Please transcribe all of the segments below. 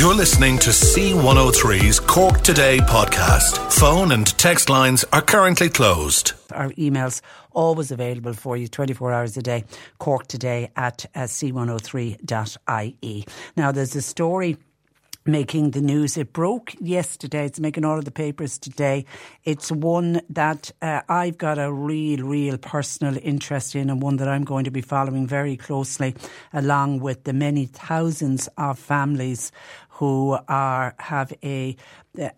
You're listening to C103's Cork Today podcast. Phone and text lines are currently closed. Our emails always available for you 24 hours a day. Cork Today at uh, c103.ie. Now, there's a story making the news. It broke yesterday. It's making all of the papers today. It's one that uh, I've got a real, real personal interest in and one that I'm going to be following very closely along with the many thousands of families who are have a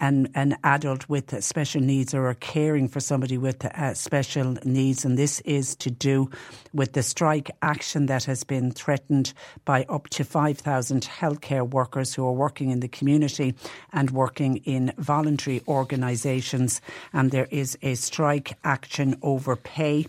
an an adult with special needs or are caring for somebody with uh, special needs, and this is to do with the strike action that has been threatened by up to five thousand healthcare workers who are working in the community and working in voluntary organisations, and there is a strike action over pay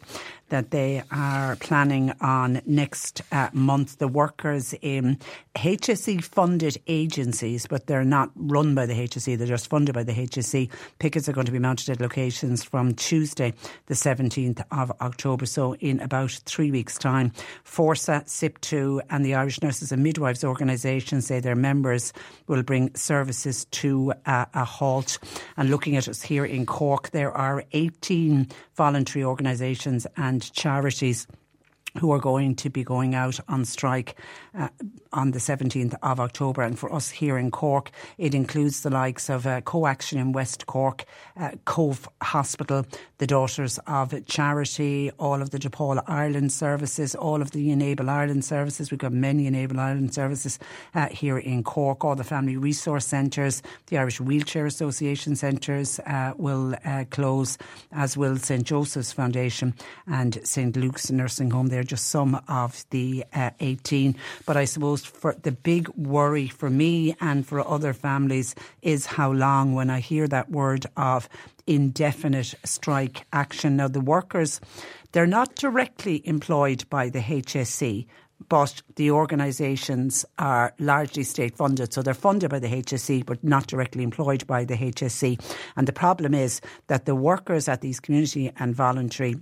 that they are planning on next uh, month. The workers in HSE funded agencies, but they're not run by the HSE, they're funded by the HSE. Pickets are going to be mounted at locations from Tuesday, the 17th of October, so in about three weeks' time. FORSA, SIPTU, and the Irish Nurses and Midwives organisation say their members will bring services to uh, a halt. And looking at us here in Cork, there are 18 voluntary organisations and charities who are going to be going out on strike uh, on the 17th of October. And for us here in Cork, it includes the likes of uh, Co-Action in West Cork, uh, Cobh Hospital, the Daughters of Charity, all of the DePaul Ireland services, all of the Enable Ireland services. We've got many Enable Ireland services uh, here in Cork, all the family resource centres, the Irish Wheelchair Association centres uh, will uh, close, as will St Joseph's Foundation and St Luke's Nursing Home. They're just some of the uh, 18. But I suppose for the big worry for me and for other families is how long when I hear that word of indefinite strike action. Now, the workers, they're not directly employed by the HSE, but the organisations are largely state funded. So they're funded by the HSE, but not directly employed by the HSE. And the problem is that the workers at these community and voluntary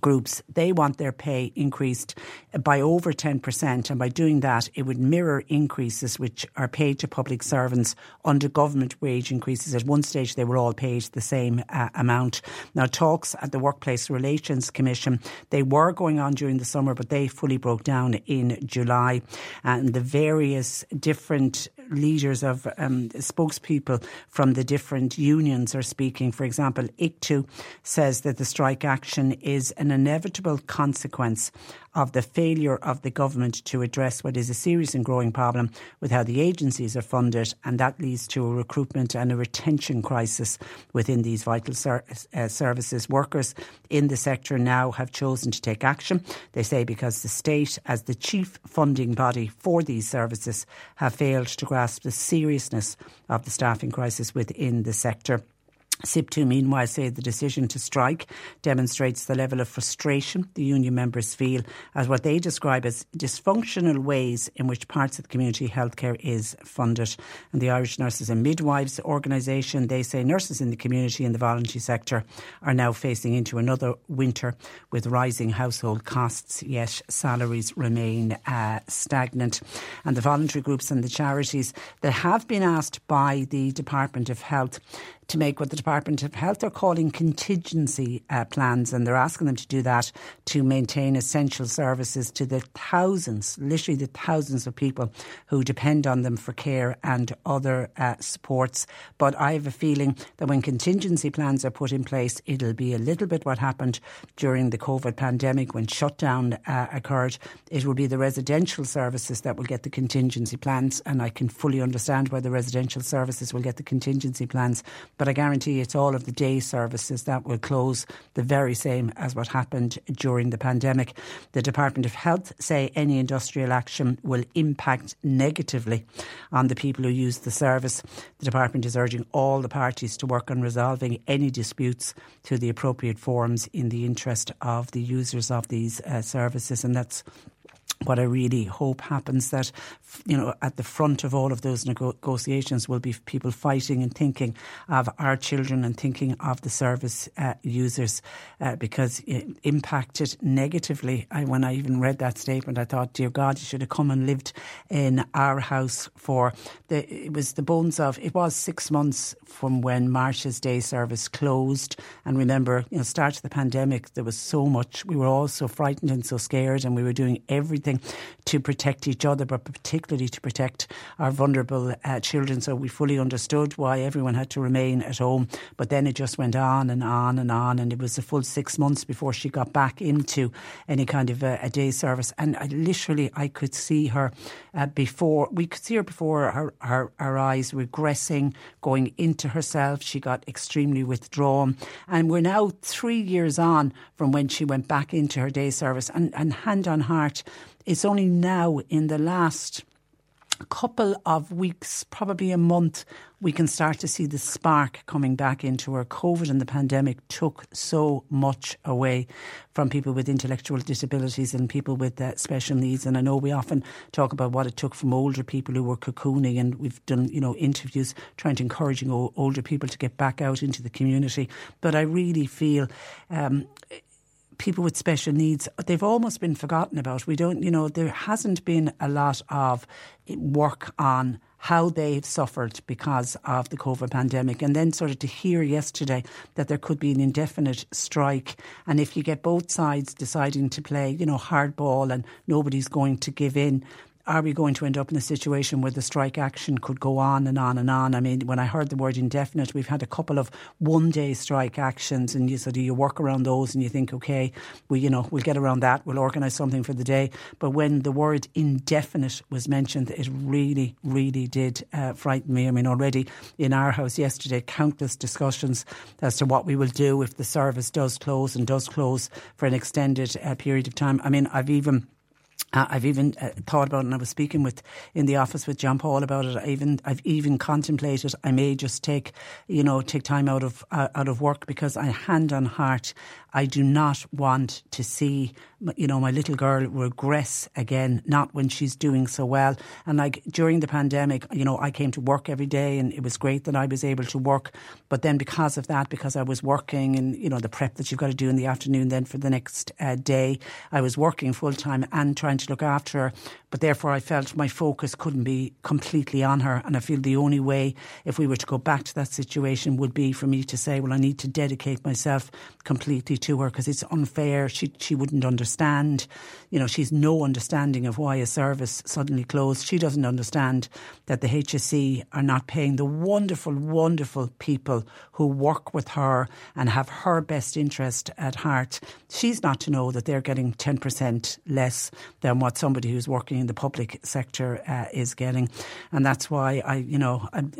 groups, they want their pay increased by over 10%. And by doing that, it would mirror increases which are paid to public servants under government wage increases. At one stage, they were all paid the same uh, amount. Now, talks at the Workplace Relations Commission, they were going on during the summer, but they fully broke down in July. And the various different leaders of um, spokespeople from the different unions are speaking. For example, ICTU says that the strike action is an inevitable consequence of the failure of the government to address what is a serious and growing problem with how the agencies are funded, and that leads to a recruitment and a retention crisis within these vital ser- uh, services. Workers in the sector now have chosen to take action. They say because the state, as the chief funding body for these services, have failed to grasp the seriousness of the staffing crisis within the sector. SIPTU, meanwhile, say the decision to strike demonstrates the level of frustration the union members feel at what they describe as dysfunctional ways in which parts of the community healthcare is funded. And the Irish Nurses and Midwives organisation, they say nurses in the community and the voluntary sector are now facing into another winter with rising household costs, yet salaries remain uh, stagnant. And the voluntary groups and the charities that have been asked by the Department of Health to make what the Department of Health are calling contingency uh, plans, and they're asking them to do that to maintain essential services to the thousands, literally the thousands of people who depend on them for care and other uh, supports. But I have a feeling that when contingency plans are put in place, it'll be a little bit what happened during the COVID pandemic when shutdown uh, occurred. It will be the residential services that will get the contingency plans, and I can fully understand why the residential services will get the contingency plans but I guarantee it's all of the day services that will close, the very same as what happened during the pandemic. The Department of Health say any industrial action will impact negatively on the people who use the service. The department is urging all the parties to work on resolving any disputes through the appropriate forums in the interest of the users of these uh, services, and that's what I really hope happens that, you know, at the front of all of those negotiations will be people fighting and thinking of our children and thinking of the service uh, users uh, because it impacted negatively. I, when I even read that statement, I thought, dear God, you should have come and lived in our house for the, it was the bones of, it was six months from when Marsha's day service closed. And remember, you know, start of the pandemic, there was so much, we were all so frightened and so scared and we were doing everything to protect each other, but particularly to protect our vulnerable uh, children. So we fully understood why everyone had to remain at home. But then it just went on and on and on. And it was a full six months before she got back into any kind of a, a day service. And I literally, I could see her uh, before, we could see her before her, her, her eyes regressing, going into herself. She got extremely withdrawn. And we're now three years on from when she went back into her day service. And, and hand on heart, it's only now in the last couple of weeks, probably a month, we can start to see the spark coming back into her. COVID and the pandemic took so much away from people with intellectual disabilities and people with uh, special needs. And I know we often talk about what it took from older people who were cocooning, and we've done, you know, interviews trying to encouraging older people to get back out into the community. But I really feel um, people with special needs, they've almost been forgotten about. We don't, you know, there hasn't been a lot of eh, work on how they've suffered because of the COVID pandemic. And then sort of to hear yesterday that there could be an indefinite strike. And if you get both sides deciding to play, you know, hardball and nobody's going to give in, are we going to end up in a situation where the strike action could go on and on and on? I mean, when I heard the word indefinite, we've had a couple of one day strike actions, and you sort of you work around those and you think, okay, we you know we'll get around that, we'll organise something for the day. But when the word indefinite was mentioned, it really, really did uh, frighten me. I mean, already in our house yesterday, countless discussions as to what we will do if the service does close and does close for an extended uh, period of time. I mean, I've even uh, I've even uh, thought about it, and I was speaking with in the office with John Paul about it. I even I've even contemplated I may just take you know take time out of uh, out of work because I hand on heart I do not want to see, you know, my little girl regress again, not when she's doing so well. And like during the pandemic, you know, I came to work every day and it was great that I was able to work. But then because of that, because I was working and, you know, the prep that you've got to do in the afternoon then for the next uh, day, I was working full time and trying to look after her. But therefore, I felt my focus couldn't be completely on her. And I feel the only way, if we were to go back to that situation, would be for me to say, well, I need to dedicate myself completely to her because it's unfair. She she wouldn't understand. You know, she's no understanding of why a service suddenly closed. She doesn't understand that the HSE are not paying the wonderful, wonderful people who work with her and have her best interest at heart. She's not to know that they're getting 10% less than what somebody who's working in the public sector uh, is getting. And that's why I, you know, I'm,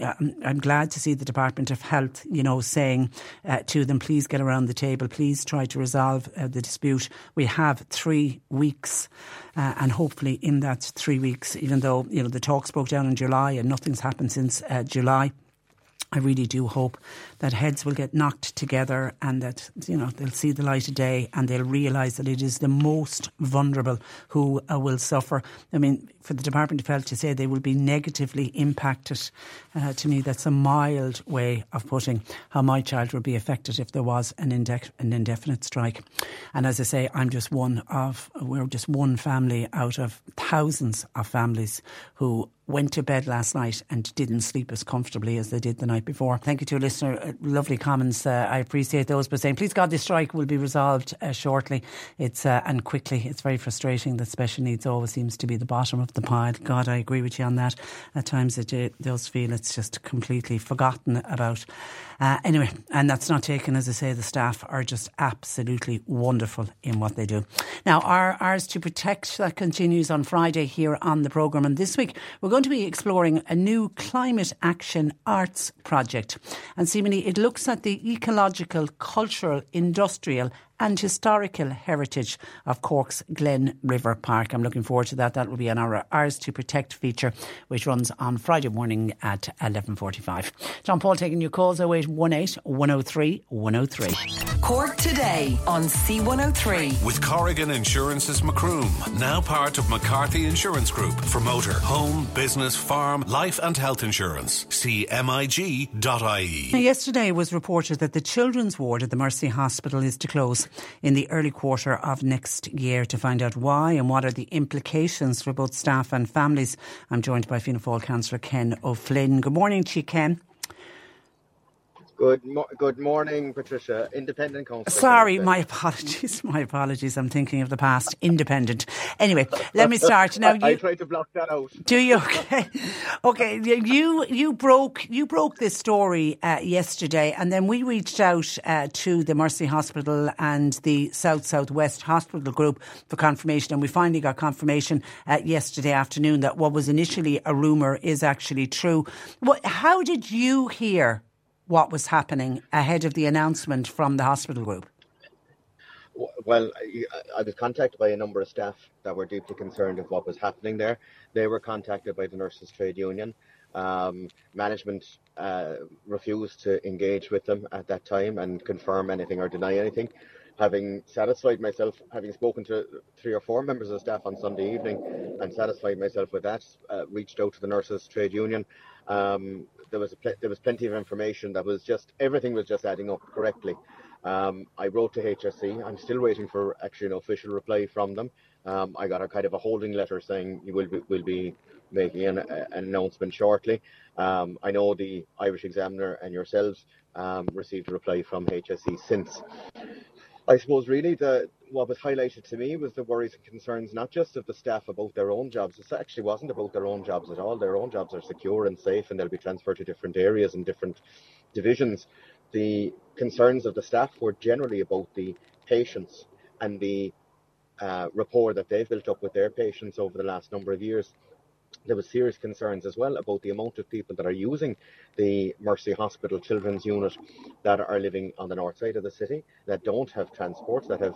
I'm, glad to see the Department of Health, you know, saying uh, to them, please get around the table, please try to resolve uh, the dispute. We have three weeks, uh, and hopefully in that three weeks, even though you know the talks broke down in July and nothing's happened since uh, July. I really do hope that heads will get knocked together and that you know they'll see the light of day and they'll realise that it is the most vulnerable who uh, will suffer. I mean, for the Department of Health to say they will be negatively impacted, uh, to me, that's a mild way of putting how my child would be affected if there was an, inde- an indefinite strike. And as I say, I'm just one of, we're just one family out of thousands of families who went to bed last night and didn't sleep as comfortably as they did the night before. Thank you to a listener. Lovely comments. I appreciate those. But saying, please God, this strike will be resolved uh, shortly. It's uh, and quickly. It's very frustrating that special needs always seems to be the bottom of the pile. God, I agree with you on that. At times it does feel it's just completely forgotten about. Uh, anyway, and that's not taken, as I say, the staff are just absolutely wonderful in what they do. Now, our Ours to Protect that continues on Friday here on the programme. And this week, we're going to be exploring a new climate action arts project. And seemingly, it looks at the ecological, cultural, industrial, and historical heritage of Cork's Glen River Park. I'm looking forward to that. That will be on our Ours to Protect feature, which runs on Friday morning at 11.45. John Paul taking your calls 0818 103 103. Cork today on C103. With Corrigan Insurance's Macroom, now part of McCarthy Insurance Group for motor, home, business, farm, life and health insurance. See MIG.ie. Yesterday was reported that the children's ward at the Mercy Hospital is to close in the early quarter of next year to find out why and what are the implications for both staff and families. I'm joined by Fianna Fáil Councillor Ken O'Flynn. Good morning to you, Ken. Good, mo- good morning, Patricia. Independent council. Sorry, my apologies. My apologies. I'm thinking of the past. Independent. Anyway, let me start now. You, I tried to block that out. Do you? Okay. Okay. You you broke you broke this story uh, yesterday, and then we reached out uh, to the Mercy Hospital and the South Southwest Hospital Group for confirmation, and we finally got confirmation uh, yesterday afternoon that what was initially a rumor is actually true. What? How did you hear? What was happening ahead of the announcement from the hospital group? Well, I was contacted by a number of staff that were deeply concerned of what was happening there. They were contacted by the Nurses Trade Union. Um, management uh, refused to engage with them at that time and confirm anything or deny anything. Having satisfied myself, having spoken to three or four members of staff on Sunday evening and satisfied myself with that, uh, reached out to the Nurses Trade Union. Um, there was pl- there was plenty of information that was just everything was just adding up correctly. Um, I wrote to HSE. I'm still waiting for actually an official reply from them. Um, I got a kind of a holding letter saying you will be, will be making an, an announcement shortly. Um, I know the Irish Examiner and yourselves um, received a reply from HSE since. I suppose really the what was highlighted to me was the worries and concerns not just of the staff about their own jobs. It actually wasn't about their own jobs at all. Their own jobs are secure and safe, and they'll be transferred to different areas and different divisions. The concerns of the staff were generally about the patients and the uh, rapport that they've built up with their patients over the last number of years there was serious concerns as well about the amount of people that are using the Mercy Hospital Children's Unit that are living on the north side of the city that don't have transport that have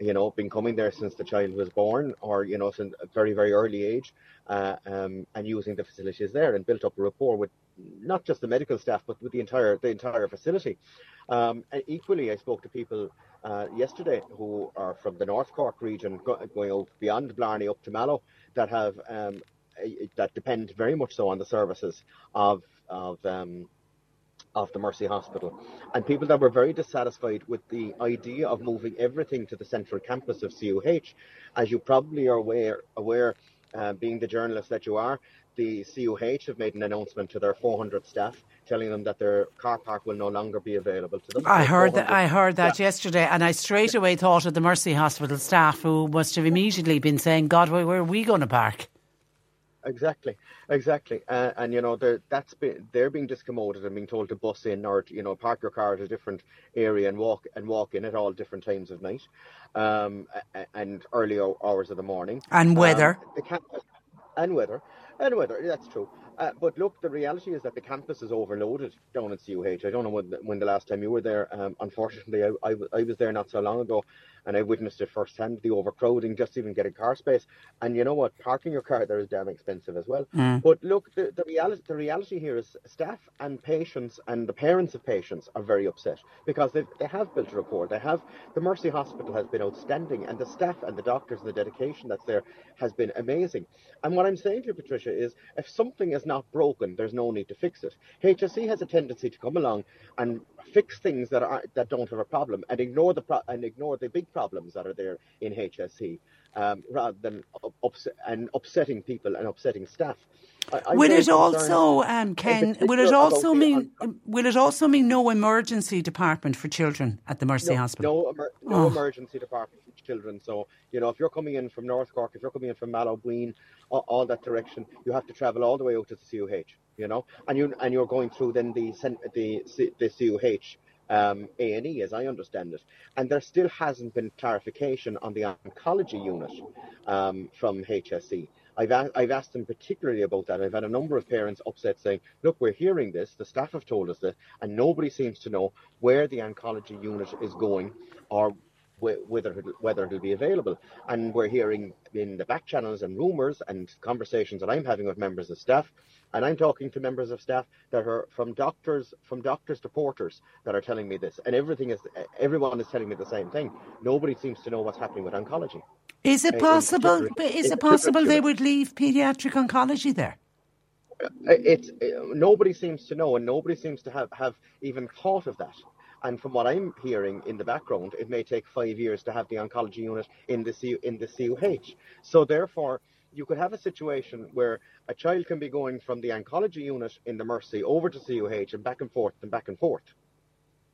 you know been coming there since the child was born or you know since a very very early age uh, um, and using the facilities there and built up a rapport with not just the medical staff but with the entire the entire facility. Um, and equally I spoke to people uh, yesterday who are from the North Cork region going out beyond Blarney up to Mallow that have um, that depend very much so on the services of of um, of the Mercy Hospital, and people that were very dissatisfied with the idea of moving everything to the central campus of CUH. As you probably are aware, aware uh, being the journalist that you are, the CUH have made an announcement to their 400 staff telling them that their car park will no longer be available to them. I heard that. I heard that yesterday, and I straight away thought of the Mercy Hospital staff who must have immediately been saying, "God, where, where are we going to park?" Exactly, exactly, uh, and you know they're that's been, they're being discommoded and being told to bus in or you know park your car at a different area and walk and walk in at all different times of night, um, and early hours of the morning. And weather. Um, and weather, and weather. That's true. Uh, but look, the reality is that the campus is overloaded down at CUH. I don't know when, when the last time you were there. Um, unfortunately, I, I, I, was there not so long ago, and I witnessed it firsthand the overcrowding, just even getting car space. And you know what? Parking your car there is damn expensive as well. Mm. But look, the, the, reality, the reality here is staff and patients and the parents of patients are very upset because they they have built a rapport. They have the Mercy Hospital has been outstanding, and the staff and the doctors and the dedication that's there has been amazing. And what I'm saying to you, Patricia, is if something is not broken, there's no need to fix it. HSE has a tendency to come along and fix things that are that don't have a problem and ignore the pro- and ignore the big problems that are there in HSE. um, rather than upset, and upsetting people and upsetting staff. I, will it also, um, Ken? Will it also mean? will it also mean no emergency department for children at the Mercy no, Hospital? No, emer- no oh. emergency department for children. So you know, if you're coming in from North Cork, if you're coming in from Mallowbeen, all, all that direction, you have to travel all the way out to the CUH. You know, and you and you're going through then the the the CUH um, A&E, as I understand it. And there still hasn't been clarification on the oncology unit um, from HSE. I've, a- I've asked them particularly about that. I've had a number of parents upset saying, look, we're hearing this, the staff have told us this, and nobody seems to know where the oncology unit is going or whether whether it will be available. And we're hearing in the back channels and rumours and conversations that I'm having with members of staff and I'm talking to members of staff that are from doctors, from doctors to porters that are telling me this. And everything is, everyone is telling me the same thing. Nobody seems to know what's happening with oncology. Is it possible? Is it possible they would leave paediatric oncology there? Uh, it's uh, nobody seems to know, and nobody seems to have, have even thought of that. And from what I'm hearing in the background, it may take five years to have the oncology unit in the C, in the CUH. So therefore, you could have a situation where a child can be going from the oncology unit in the Mercy over to CUH and back and forth and back and forth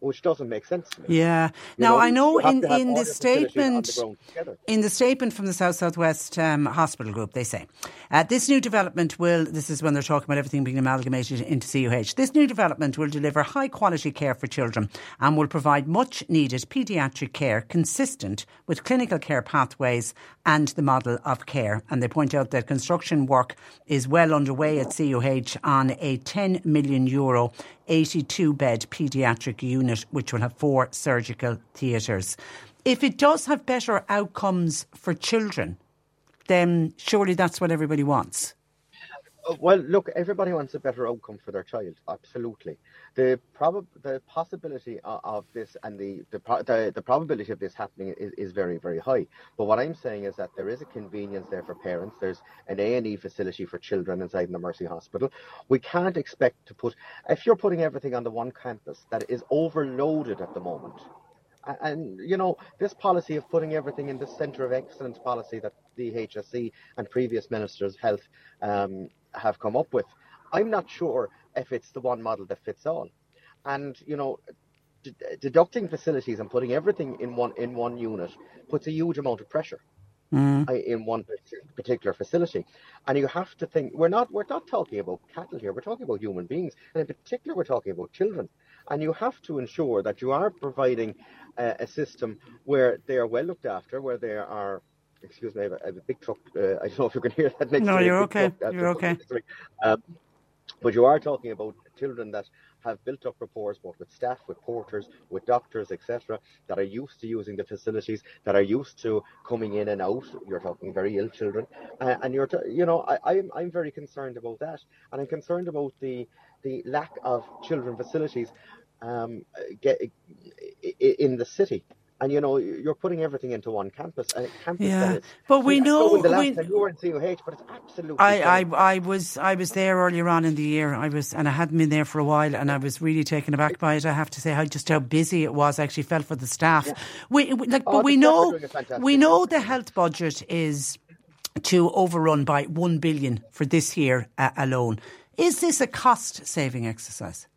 which doesn't make sense to me. Yeah. You now know, I know in, in the statement the in the statement from the South Southwest um, Hospital Group, they say uh, this new development will. This is when they're talking about everything being amalgamated into CUH. This new development will deliver high quality care for children and will provide much needed paediatric care consistent with clinical care pathways and the model of care. And they point out that construction work is well underway at CUH on a 10 million euro 82 bed paediatric unit, which will have four surgical theatres. If it does have better outcomes for children, then surely that's what everybody wants. Uh, well, look, everybody wants a better outcome for their child. Absolutely, the prob- the possibility of, of this and the the, the the, probability of this happening is, is very very high. But what I'm saying is that there is a convenience there for parents. There's an A and E facility for children inside the Mercy Hospital. We can't expect to put if you're putting everything on the one campus that is overloaded at the moment and you know this policy of putting everything in the centre of excellence policy that the HSE and previous ministers of health um, have come up with. I'm not sure if it's the one model that fits all. And you know, d- deducting facilities and putting everything in one in one unit puts a huge amount of pressure. Mm. in one particular facility. And you have to think we're not we're not talking about cattle here. We're talking about human beings, and in particular, we're talking about children. And you have to ensure that you are providing a, a system where they are well looked after, where they are excuse me, I have a, I have a big truck. Uh, I don't know if you can hear that. Next no, you're okay. You're okay. Um, but you are talking about children that have built up rapport both with staff, with porters, with doctors, etc., that are used to using the facilities, that are used to coming in and out. You're talking very ill children, uh, and you're, t- you know, I, I'm I'm very concerned about that, and I'm concerned about the the lack of children facilities um, get, in the city and you know you're putting everything into one campus. Uh, campus yeah, but we know the last we, time you were in CUH, but it's absolutely. I, I, I was I was there earlier on in the year. I was and I hadn't been there for a while, and I was really taken aback by it. I have to say how just how busy it was. I actually felt for the staff. Yeah. We, we like, oh, but we know we know the health budget is to overrun by one billion for this year uh, alone. Is this a cost saving exercise?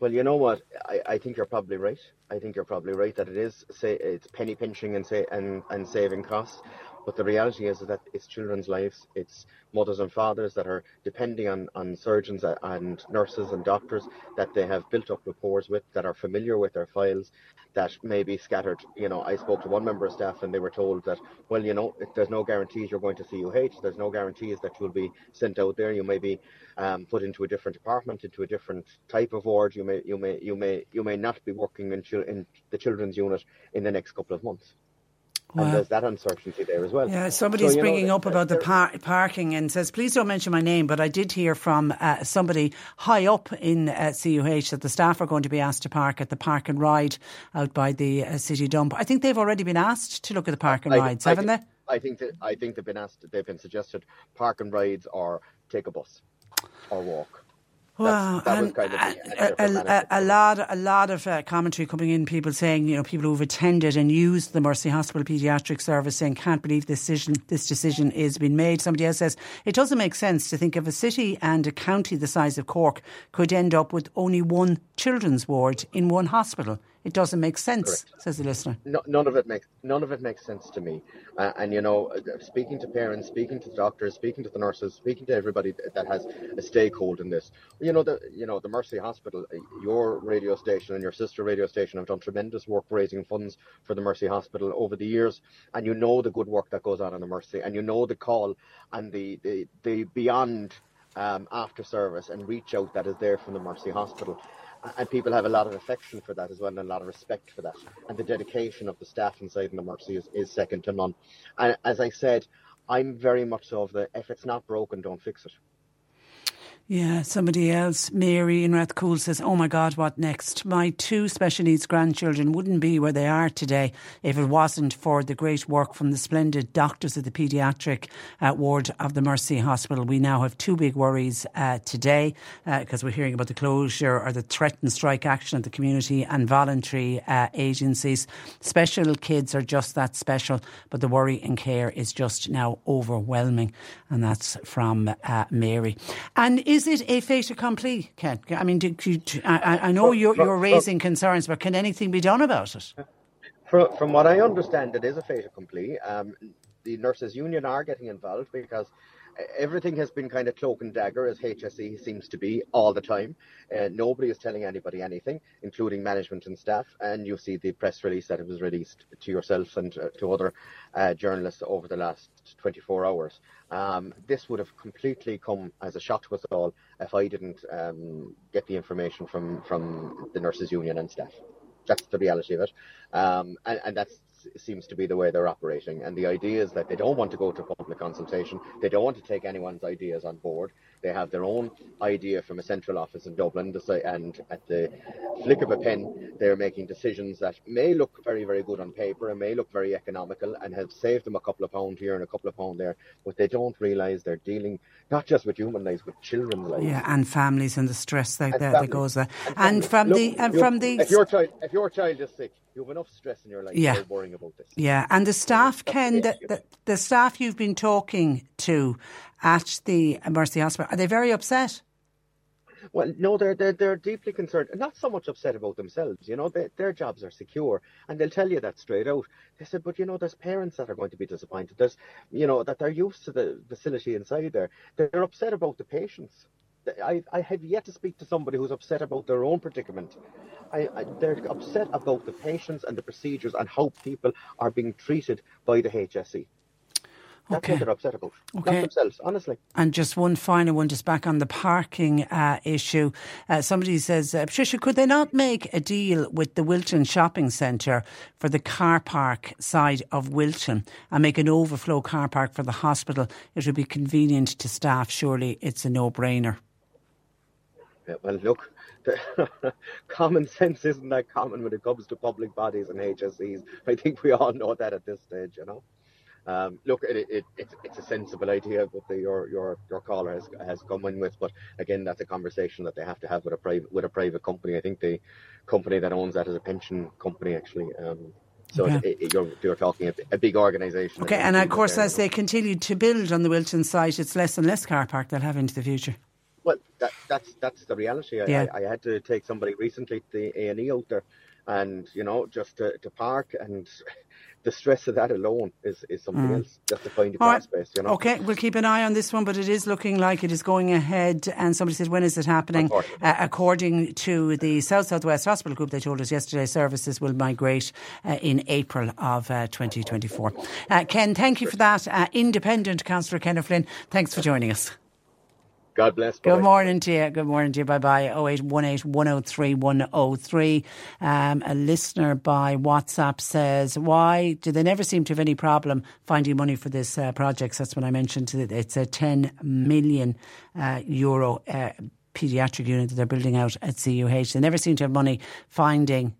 Well, you know what? I, I think you're probably right. I think you're probably right that it is say it's penny pinching and say and, and saving costs. But the reality is that it's children's lives. It's mothers and fathers that are depending on, on surgeons and nurses and doctors that they have built up rapport with, that are familiar with their files, that may be scattered. You know, I spoke to one member of staff and they were told that, well, you know, there's no guarantees you're going to CUH. There's no guarantees that you'll be sent out there. You may be um, put into a different department, into a different type of ward. You may, you may, you may, you may not be working in, in the children's unit in the next couple of months. Wow. And there's that uncertainty there as well. Yeah, somebody's so, bringing know, up about the par- parking and says, please don't mention my name, but I did hear from uh, somebody high up in uh, CUH that the staff are going to be asked to park at the park and ride out by the uh, city dump. I think they've already been asked to look at the park and I, rides, I, haven't I, they? I think that I think they've been asked, they've been suggested park and rides or take a bus or walk. Was and kind of a, a, a lot, a lot of uh, commentary coming in. People saying, you know, people who've attended and used the Mercy Hospital paediatric service saying, "Can't believe this decision. This decision is being made." Somebody else says it doesn't make sense to think of a city and a county the size of Cork could end up with only one children's ward in one hospital. It doesn't make sense, Correct. says the listener. no, none of it makes none of it makes sense to me. Uh, and you know, speaking to parents, speaking to the doctors, speaking to the nurses, speaking to everybody that has a stakehold in this. You know, the you know the Mercy Hospital, uh, your radio station and your sister radio station have done tremendous work raising funds for the Mercy Hospital over the years, and you know the good work that goes on in the Mercy, and you know the call and the the, the beyond um, after service and reach out that is there from the Mercy Hospital. And people have a lot of affection for that as well, and a lot of respect for that. And the dedication of the staff inside the Mercy is, is second to none. And as I said, I'm very much of the if it's not broken, don't fix it. Yeah, somebody else, Mary in Rathcoole says, Oh my God, what next? My two special needs grandchildren wouldn't be where they are today if it wasn't for the great work from the splendid doctors at the paediatric uh, ward of the Mercy Hospital. We now have two big worries uh, today because we're hearing about the closure or the threatened strike action of the community and voluntary uh, agencies. Special kids are just that special, but the worry and care is just now overwhelming. And that's from uh, Mary. And is it a fait accompli, Ken? I mean, do, do, do- I, I know you're, you're raising concerns, but can anything be done about it? From, from what I understand, it is a fait accompli. Um, the nurses' union are getting involved because everything has been kind of cloak and dagger, as HSE seems to be all the time. Uh, nobody is telling anybody anything, including management and staff. And you see the press release that it was released to yourself and uh, to other uh, journalists over the last 24 hours. Um, this would have completely come as a shock to us all if I didn't um, get the information from, from the nurses' union and staff that's the reality of it. Um, and, and that seems to be the way they're operating. And the idea is that they don't want to go to public consultation. They don't want to take anyone's ideas on board. They have their own idea from a central office in Dublin, and at the flick of a pen, they're making decisions that may look very, very good on paper and may look very economical and have saved them a couple of pounds here and a couple of pounds there. But they don't realise they're dealing not just with human lives, but children's lives. Yeah, and families and the stress that, that, that goes there. And And from Look, the and from the if your child if your child is sick, you have enough stress in your life Yeah. worrying about this. Yeah, and the staff, Ken, the the, the, the staff you've been talking to at the Mercy Hospital, are they very upset? Well, no, they're, they're they're deeply concerned, and not so much upset about themselves. You know, they, their jobs are secure, and they'll tell you that straight out. They said, but you know, there's parents that are going to be disappointed. There's, you know, that they're used to the facility inside there. They're upset about the patients. I, I have yet to speak to somebody who's upset about their own predicament. I, I, they're upset about the patients and the procedures and how people are being treated by the HSE. That's Okay. what they're upset about. Okay. Not themselves, honestly. And just one final one, just back on the parking uh, issue. Uh, somebody says, uh, Patricia, could they not make a deal with the Wilton Shopping Centre for the car park side of Wilton and make an overflow car park for the hospital? It would be convenient to staff. Surely it's a no brainer. Yeah, well, look, common sense isn't that common when it comes to public bodies and HSEs. I think we all know that at this stage, you know. Um, look, it, it, it's, it's a sensible idea that the, your your your caller has has come in with, but again, that's a conversation that they have to have with a private with a private company. I think the company that owns that is a pension company, actually. Um, so Okay. it, it, you're, you're talking a, a big organisation. Okay, and of course, as they continue to build on the Wilton site, it's less and less car park they'll have into the future. Well, that, that's that's the reality. I, Yeah. I, I had to take somebody recently to the A and E out there, and you know, just to, to park, and the stress of that alone is, is something else. Just to find Mm. Car right. space, you know. Okay, we'll keep an eye on this one, but it is looking like it is going ahead. And somebody said, when is it happening? Uh, according to the South Southwest Hospital Group, they told us yesterday services will migrate uh, in April of uh, 2024. Uh, Ken, thank you for that. Uh, independent Councillor Ken O'Flynn, thanks for joining us. God bless. Good Bye-bye. morning to you. Good morning to you. Bye bye. 0818 103 103. Um, a listener by WhatsApp says, Why do they never seem to have any problem finding money for this uh, project? That's what I mentioned. It's a 10 million uh, euro uh, paediatric unit that they're building out at CUH. They never seem to have money finding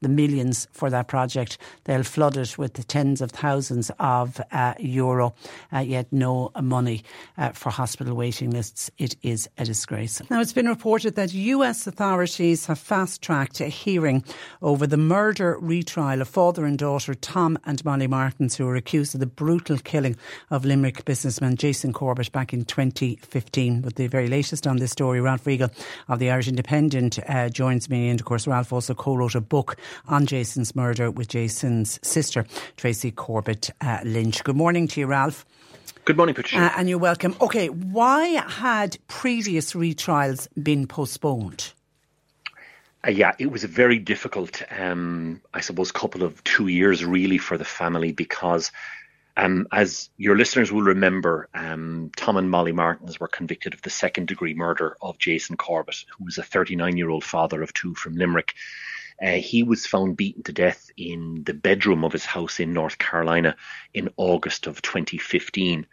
the millions for that project. They'll flood it with the tens of thousands of uh, euro, uh, yet no money uh, for hospital waiting lists. It is a disgrace. Now, it's been reported that US authorities have fast tracked a hearing over the murder retrial of father and daughter Tom and Molly Martens, who were accused of the brutal killing of Limerick businessman Jason Corbett back in 2015. With the very latest on this story, Ralph Riegel of the Irish Independent uh, joins me. And of course, Ralph also co wrote a book on Jason's murder with Jason's sister, Tracy Corbett uh, Lynch. Good morning to you, Ralph. Good morning, Patricia. Uh, and you're welcome. Okay, why had previous retrials been postponed? Uh, yeah, it was a very difficult, um, I suppose, couple of two years really for the family because, um, as your listeners will remember, um, Tom and Molly Martens were convicted of the second degree murder of Jason Corbett, who was a 39 year old father of two from Limerick. Uh, he was found beaten to death in the bedroom of his house in North Carolina in August of 2015.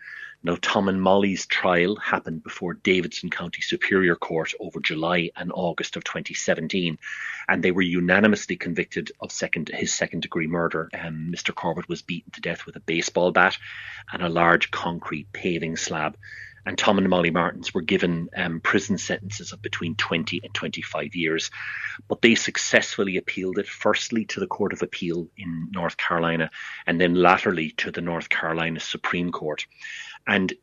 Now, Tom and Molly's trial happened before Davidson County Superior Court over July and August of 2017, and they were unanimously convicted of second his second degree murder. Um, Mr. Corbett was beaten to death with a baseball bat and a large concrete paving slab and Tom and Molly Martens were given um, prison sentences of between 20 and 25 years. But they successfully appealed it, firstly to the Court of Appeal in North Carolina, and then latterly to the North Carolina Supreme Court. And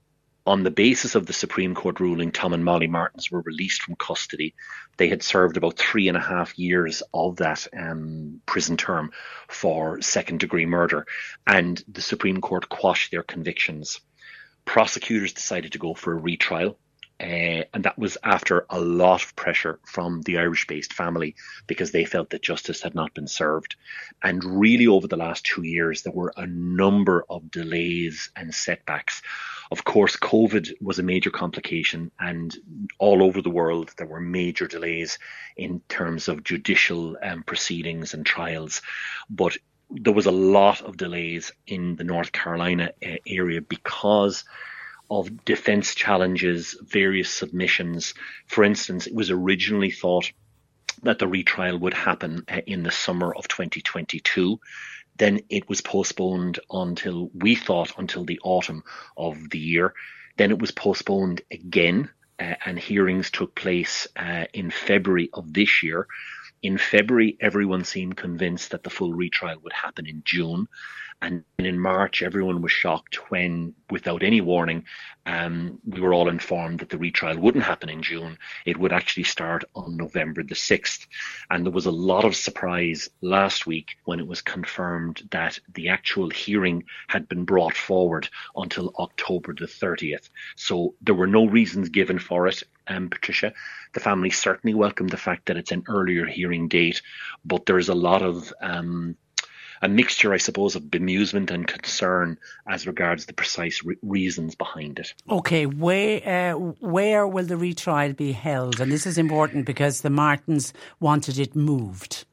on the basis of the Supreme Court ruling, Tom and Molly Martens were released from custody. They had served about three and a half years of that um, prison term for second degree murder, and the Supreme Court quashed their convictions prosecutors decided to go for a retrial. Uh, and that was after a lot of pressure from the Irish based family because they felt that justice had not been served. And really, over the last two years, there were a number of delays and setbacks. Of course, COVID was a major complication, and all over the world, there were major delays in terms of judicial um, proceedings and trials. But there was a lot of delays in the North Carolina uh, area because of defense challenges, various submissions. For instance, it was originally thought that the retrial would happen uh, in the summer of 2022. Then it was postponed until we thought until the autumn of the year. Then it was postponed again, uh, and hearings took place uh, in February of this year. In February, everyone seemed convinced that the full retrial would happen in June. And in March, everyone was shocked when, without any warning, um, we were all informed that the retrial wouldn't happen in June. It would actually start on November the 6th. And there was a lot of surprise last week when it was confirmed that the actual hearing had been brought forward until October the 30th. So there were no reasons given for it, um, Patricia. The family certainly welcomed the fact that it's an earlier hearing date, but there's a lot of um, a mixture, I suppose, of bemusement and concern as regards the precise re- reasons behind it. Okay, where uh, where will the retrial be held? And this is important because the Martens wanted it moved.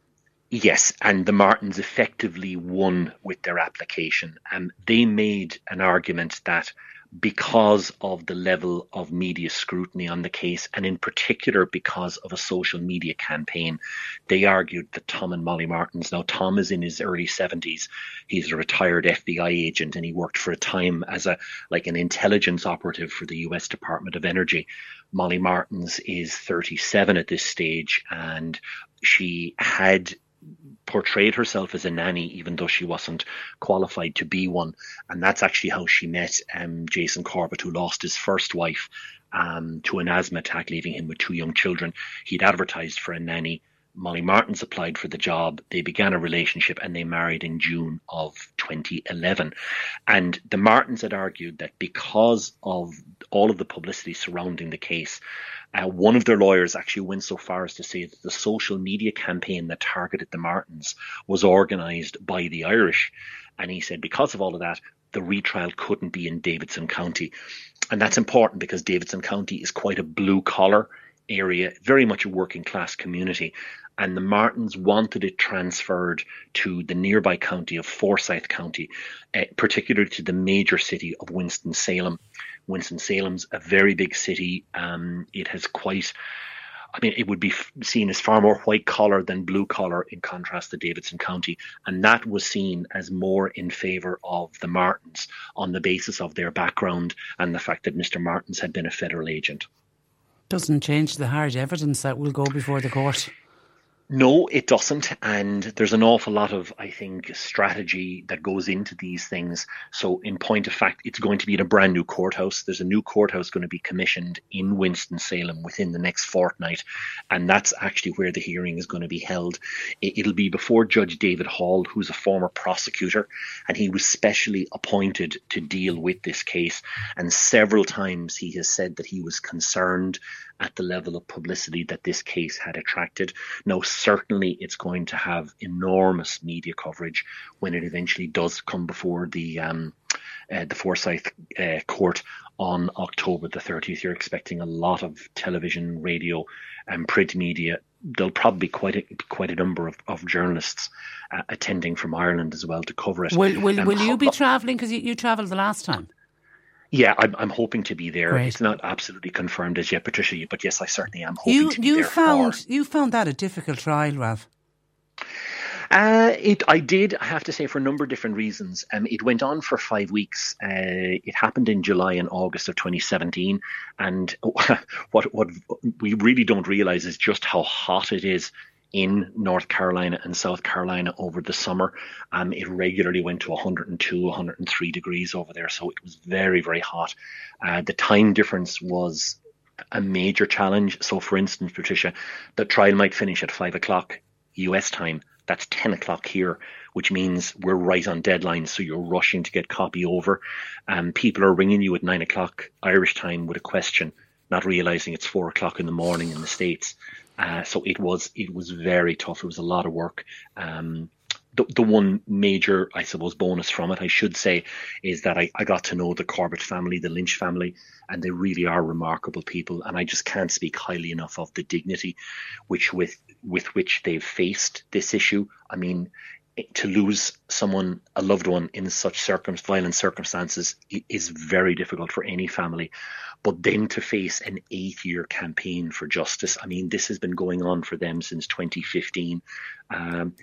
Yes, and the Martens effectively won with their application. And they made an argument that because of the level of media scrutiny on the case, and in particular because of a social media campaign. They argued that Tom and Molly Martens, now Tom is in his early 70s, he's a retired FBI agent, and he worked for a time as a like an intelligence operative for the US Department of Energy. Molly Martens is 37 at this stage, and she had portrayed herself as a nanny, even though she wasn't qualified to be one. And that's actually how she met um, Jason Corbett, who lost his first wife um, to an asthma attack, leaving him with two young children. He'd advertised for a nanny. Molly Martens applied for the job. They began a relationship and they married in June of 2011. And the Martens had argued that because of all of the publicity surrounding the case, uh, one of their lawyers actually went so far as to say that the social media campaign that targeted the Martens was organised by the Irish. And he said because of all of that, the retrial couldn't be in Davidson County. And that's important because Davidson County is quite a blue collar area, very much a working class community. And the Martens wanted it transferred to the nearby county of Forsyth County, uh, particularly to the major city of Winston-Salem. Winston-Salem's a very big city. Um, it has quite I mean, it would be seen as far more white collar than blue collar in contrast to Davidson County. And that was seen as more in favour of the Martens on the basis of their background and the fact that Mr. Martens had been a federal agent. Doesn't change the hard evidence that will go before the court. No, it doesn't. And there's an awful lot of, I think, strategy that goes into these things. So, in point of fact, it's going to be in a brand new courthouse. There's a new courthouse going to be commissioned in Winston-Salem within the next fortnight. And that's actually where the hearing is going to be held. It'll be before Judge David Hall, who's a former prosecutor, and he was specially appointed to deal with this case. And several times he has said that he was concerned at the level of publicity that this case had attracted. Now, certainly it's going to have enormous media coverage when it eventually does come before the um, uh, the Forsyth uh, court on October the 30th. You're expecting a lot of television, radio, and print media. There'll probably be quite a quite a number of, of journalists uh, attending from Ireland as well to cover it. Will Will, um, will you be travelling? Because you, you travelled the last time. Yeah, I'm, I'm hoping to be there. It's not absolutely confirmed as yet, Patricia, but yes, I certainly am hoping you, to be you there. Found, for. You found that a difficult trial, Rav? Uh, it, I did, I have to say, for a number of different reasons. Um, it went on for five weeks. Uh, it happened in July and August of 2017. And what, what we really don't realize is just how hot it is in North Carolina and South Carolina over the summer. Um, it regularly went to 102, 103 degrees over there, so it was very, very hot. Uh, the time difference was a major challenge. So, for instance, Patricia, the trial might finish at five o'clock US time. That's 10 o'clock here, which means we're right on deadline. So you're rushing to get copy over. Um, people are ringing you at nine o'clock Irish time with a question, not realizing it's four o'clock in the morning in the States. Uh, so it was it was very tough. It was a lot of work. Um, the, the one major, I suppose, bonus from it, I should say, is that I, I got to know the Corbett family, the Lynch family, and they really are remarkable people. And I just can't speak highly enough of the dignity which with with which they've faced this issue. I mean, to lose someone, a loved one, in such circum- violent circumstances is very difficult for any family. But then to face an eight year campaign for justice, I mean, this has been going on for them since 2015. Um,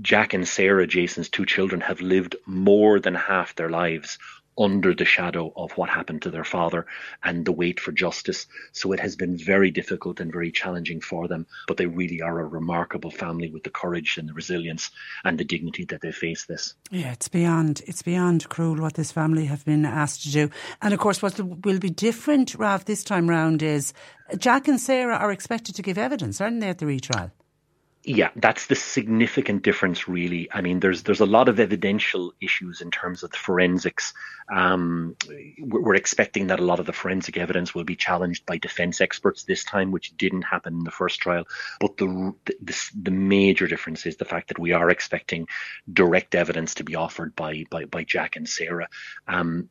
Jack and Sarah, Jason's two children, have lived more than half their lives under the shadow of what happened to their father and the wait for justice. So it has been very difficult and very challenging for them, but they really are a remarkable family with the courage and the resilience and the dignity that they face this. Yeah, it's beyond it's beyond cruel what this family have been asked to do. And of course what will be different, Ralph, this time round is Jack and Sarah are expected to give evidence, aren't they, at the retrial? Yeah, that's the significant difference, really. I mean, there's there's a lot of evidential issues in terms of the forensics. Um, we're expecting that a lot of the forensic evidence will be challenged by defense experts this time, which didn't happen in the first trial. But the the, the major difference is the fact that we are expecting direct evidence to be offered by by, by Jack and Sarah. Um,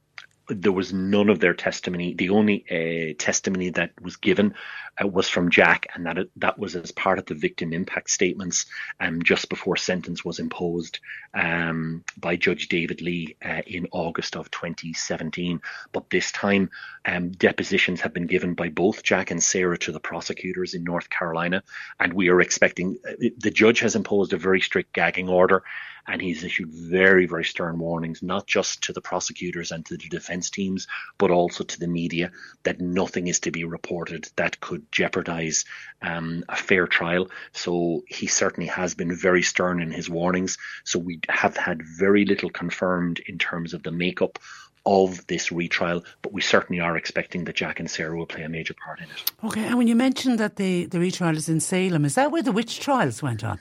there was none of their testimony. The only uh, testimony that was given uh, was from Jack, and that that was as part of the victim impact statements um, just before sentence was imposed um, by Judge David Lee uh, in August of 2017. But this time, um, depositions have been given by both Jack and Sarah to the prosecutors in North Carolina, and we are expecting uh, the judge has imposed a very strict gagging order and he's issued very, very stern warnings, not just to the prosecutors and to the defense teams, but also to the media that nothing is to be reported that could jeopardize um, a fair trial. So he certainly has been very stern in his warnings. So we have had very little confirmed in terms of the makeup of this retrial, but we certainly are expecting that Jack and Sarah will play a major part in it. Okay, and when you mentioned that the, the retrial is in Salem, is that where the witch trials went on?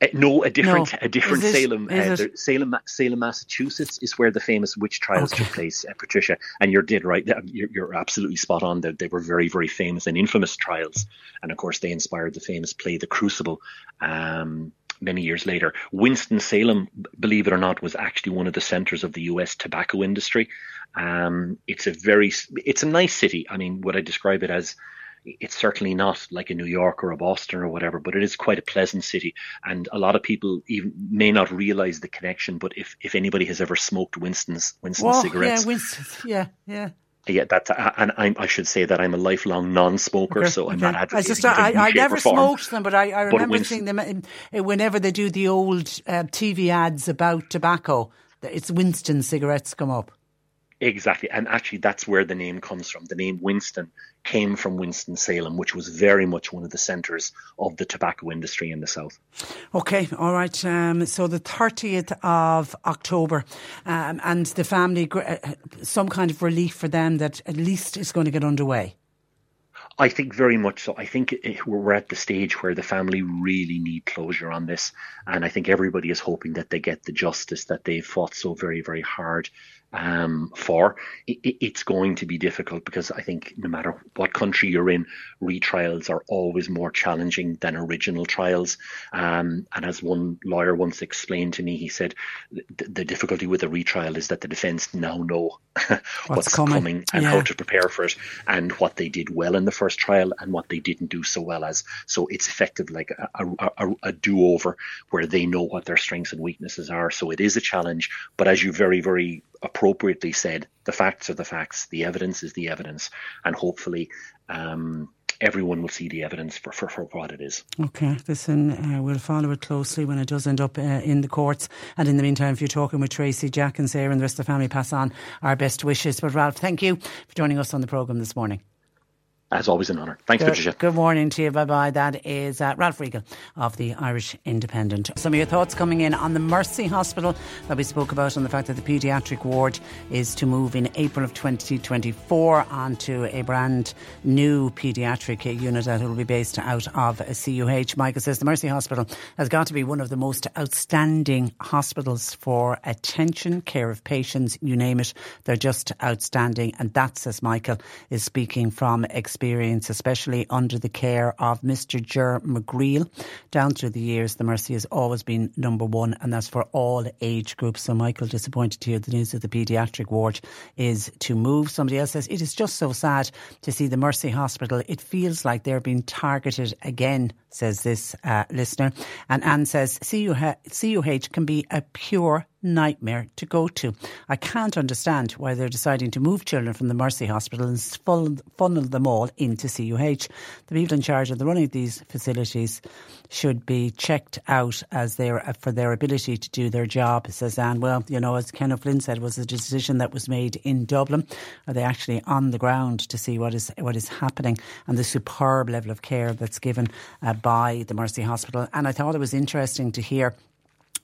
Uh, no, a different, no. a different it, Salem. Uh, Salem, Salem, Massachusetts is where the famous witch trials okay. took place, uh, Patricia. And you're dead right. You're, you're absolutely spot on. They, they, were very, very famous and infamous trials. And of course, they inspired the famous play, The Crucible. Um, many years later, Winston Salem, believe it or not, was actually one of the centers of the U.S. tobacco industry. Um, it's a very, it's a nice city. I mean, would I describe it as? It's certainly not like a New York or a Boston or whatever, but it is quite a pleasant city. And a lot of people even may not realize the connection. But if, if anybody has ever smoked Winston's Winston cigarettes, yeah, Winston's, yeah, yeah. yeah, that's and I'm, I should say that I'm a lifelong non-smoker, okay, so I'm not advocating. I just I, I never smoked them, but I, I remember seeing them in, whenever they do the old uh, TV ads about tobacco. It's Winston cigarettes come up. Exactly. And actually, that's where the name comes from. The name Winston came from Winston-Salem, which was very much one of the centres of the tobacco industry in the South. Okay, all right. Um, so the 30th of October, um, and the family, uh, some kind of relief for them that at least is going to get underway. I think very much so. I think we're at the stage where the family really need closure on this, and I think everybody is hoping that they get the justice that they've fought so very, very hard um, for. It, it's going to be difficult because I think no matter what country you're in, retrials are always more challenging than original trials. Um, and as one lawyer once explained to me, he said the, the difficulty with a retrial is that the defence now know what's, what's coming, coming, and yeah. how to prepare for it, and what they did well in the first trial and what they didn't do so well as. So it's effective like a, a, a, a do over where they know what their strengths and weaknesses are. So it is a challenge, but as you very, very appropriately said, the facts are the facts, the evidence is the evidence, and hopefully um, everyone will see the evidence for, for, for what it is. Okay, listen, uh, we'll follow it closely when it does end up uh, in the courts. And in the meantime, if you're talking with Tracy, Jack, and Sarah and the rest of the family, pass on our best wishes. But Ralph, thank you for joining us on the programme this morning. As always, an honour. Thanks, good, Patricia. Good morning to you. Bye bye. That is uh, Ralph Riegel of the Irish Independent. Some of your thoughts coming in on the Mercy Hospital that we spoke about on the fact that the paediatric ward is to move in April of 2024 onto a brand new paediatric unit that will be based out of CUH. Michael says the Mercy Hospital has got to be one of the most outstanding hospitals for attention, care of patients, you name it. They're just outstanding. And that, says Michael, is speaking from experience experience, especially under the care of Mr. Ger McGreal. Down through the years, the Mercy has always been number one, and that's for all age groups. So, Michael, disappointed to hear the news that the paediatric ward is to move. Somebody else says it is just so sad to see the Mercy Hospital. It feels like they're being targeted again, says this uh, listener. And Anne says CUH can be a pure nightmare to go to. I can't understand why they're deciding to move children from the Mercy Hospital and funnel them all into CUH. The people in charge of the running of these facilities should be checked out as their for their ability to do their job, says Anne. Well, you know, as Ken O'Flynn said, was a decision that was made in Dublin. Are they actually on the ground to see what is what is happening and the superb level of care that's given uh, by the Mercy Hospital? And I thought it was interesting to hear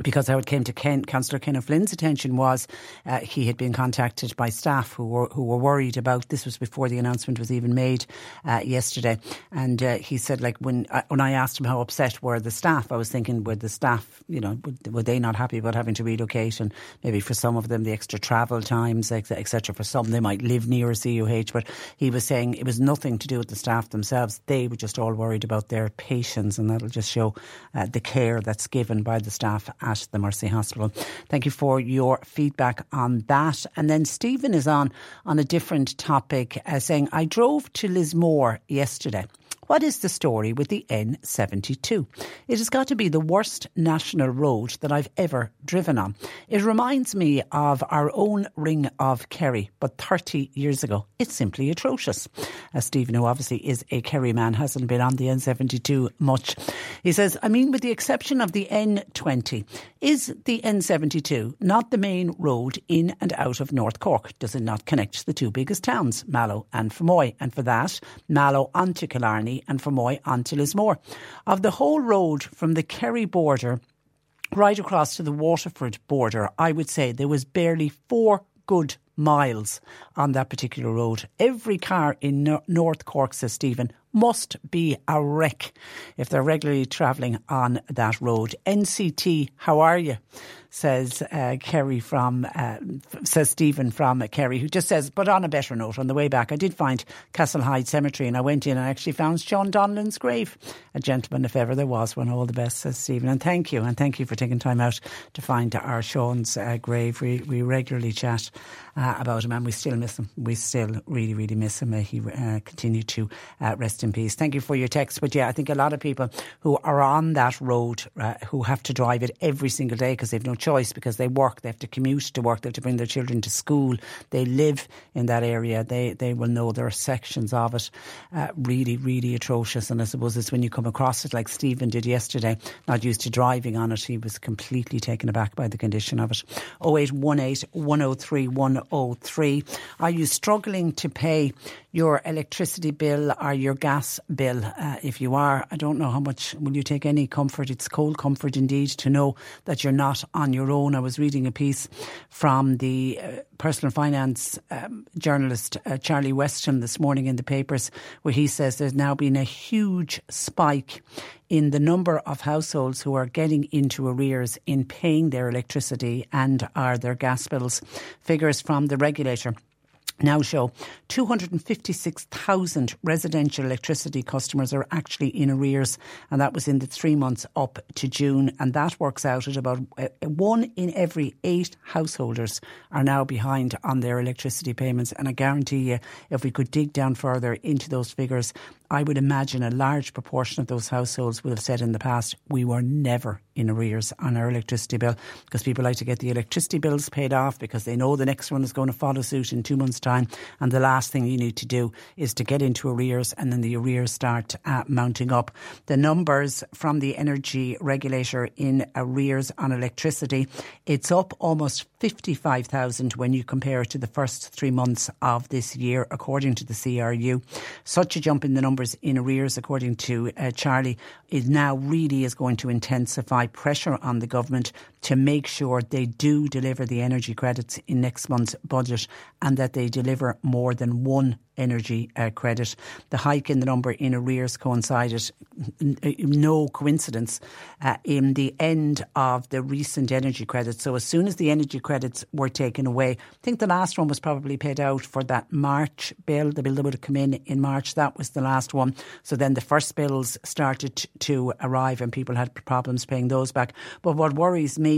because how it came to Ken, Councillor Ken O'Flynn's attention was uh, he had been contacted by staff who were who were worried about this was before the announcement was even made uh, yesterday, and uh, he said like when uh, when I asked him how upset were the staff, I was thinking were the staff you know were they not happy about having to relocate and maybe for some of them the extra travel times etc. For some they might live near a CUH, but he was saying it was nothing to do with the staff themselves. They were just all worried about their patients, and that'll just show uh, the care that's given by the staff at the Mercy Hospital. Thank you for your feedback on that. And then Stephen is on on a different topic, uh, saying, I drove to Lismore yesterday. What is the story with the N72? It has got to be the worst national road that I've ever driven on. It reminds me of our own Ring of Kerry, but 30 years ago. It's simply atrocious. As Stephen, who obviously is a Kerry man, hasn't been on the N72 much. He says, I mean, with the exception of the N20, is the N72 not the main road in and out of North Cork? Does it not connect the two biggest towns, Mallow and Fermoy? And for that, Mallow onto Killarney and from Moy Fermoy onto Lismore. Of the whole road from the Kerry border right across to the Waterford border, I would say there was barely four good miles on that particular road. Every car in North Cork, says Stephen, must be a wreck if they're regularly travelling on that road. NCT, how are you? Says uh, Kerry from, uh, says Stephen from uh, Kerry, who just says, but on a better note, on the way back, I did find Castlehyde Cemetery and I went in and actually found Sean Donnellan's grave. A gentleman, if ever there was one. All the best, says Stephen. And thank you. And thank you for taking time out to find our Sean's uh, grave. We, we regularly chat uh, about him and we still miss him. We still really, really miss him. May he uh, continue to rest in peace. Thank you for your text. But yeah, I think a lot of people who are on that road uh, who have to drive it every single day because they've no choice because they work, they have to commute to work, they have to bring their children to school, they live in that area. They they will know there are sections of it uh, really really atrocious. And I suppose it's when you come across it like Stephen did yesterday, not used to driving on it, he was completely taken aback by the condition of it. 0818 103 103. Are you struggling to pay your electricity bill or your gas bill? Uh, if you are, I don't know how much will you take any comfort. It's cold comfort indeed to know that you're not on your own. I was reading a piece from the uh, personal finance um, journalist uh, Charlie Weston this morning in the papers where he says there's now been a huge spike in the number of households who are getting into arrears in paying their electricity and are their gas bills. Figures from the regulator now show 256,000 residential electricity customers are actually in arrears, and that was in the three months up to June. And that works out at about uh, one in every eight householders are now behind on their electricity payments. And I guarantee you, if we could dig down further into those figures, I would imagine a large proportion of those households would have said in the past, we were never in arrears on our electricity bill because people like to get the electricity bills paid off because they know the next one is going to follow suit in two months' time. And the last thing you need to do is to get into arrears and then the arrears start uh, mounting up. The numbers from the energy regulator in arrears on electricity, it's up almost 55,000 when you compare it to the first three months of this year, according to the CRU. Such a jump in the numbers in arrears, according to uh, Charlie, is now really is going to intensify pressure on the government to make sure they do deliver the energy credits in next month's budget and that they deliver more than one energy uh, credit. The hike in the number in arrears coincided, no coincidence, uh, in the end of the recent energy credits. So as soon as the energy credits were taken away, I think the last one was probably paid out for that March bill, the bill that would have come in in March. That was the last one. So then the first bills started to arrive and people had problems paying those back. But what worries me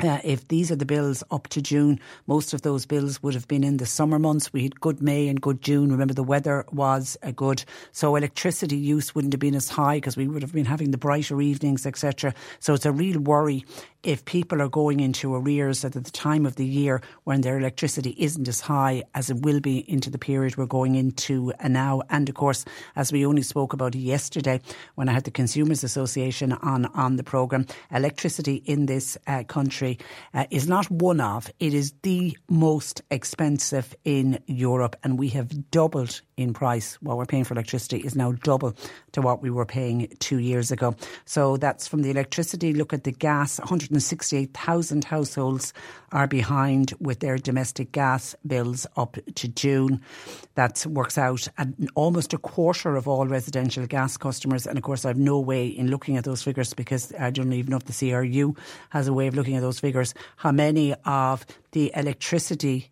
uh, if these are the bills up to June, most of those bills would have been in the summer months. We had good May and good June. Remember, the weather was uh, good, so electricity use wouldn't have been as high because we would have been having the brighter evenings, etc. So it's a real worry if people are going into arrears at the time of the year when their electricity isn't as high as it will be into the period we're going into now. And of course, as we only spoke about yesterday when I had the Consumers Association on on the programme, electricity in this uh, country uh, is not one of, it is the most expensive in Europe. And we have doubled in price. What we're paying for electricity is now double to what we were paying two years ago. So that's from the electricity. Look at the gas 168,000 households are behind with their domestic gas bills up to June. That works out at almost a quarter of all residential gas customers. And of course, I have no way in looking at those figures because I don't even know if the CRU has a way of looking at those figures, how many of the electricity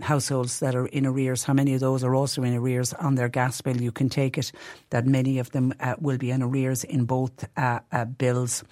households that are in arrears, how many of those are also in arrears on their gas bill. You can take it that many of them uh, will be in arrears in both uh, uh, bills.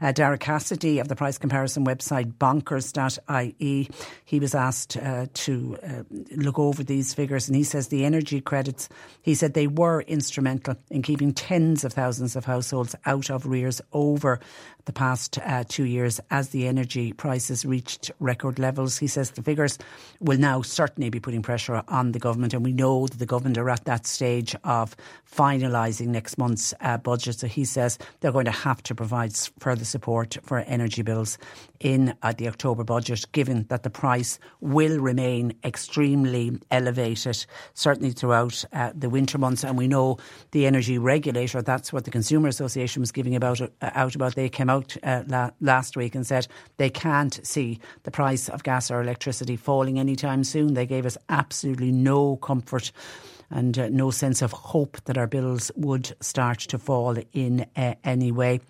Uh, Cassidy of the price comparison website bonkers.ie, he was asked uh, to uh, look over these figures and he says the energy credits, he said they were instrumental in keeping tens of thousands of households out of arrears over the past uh, two years as the energy prices reached record levels. He says the figures will now certainly be putting pressure on the government, and we know that the government are at that stage of finalising next month's uh, budget. So he says they're going to have to provide further support for energy bills in uh, the October budget, given that the price will remain extremely elevated, certainly throughout uh, the winter months. And we know the energy regulator, that's what the Consumer Association was giving about uh, out about. They came out uh, la- last week and said they can't see the price of gas or electricity falling anytime soon. They gave us absolutely no comfort and uh, no sense of hope that our bills would start to fall in uh, any way.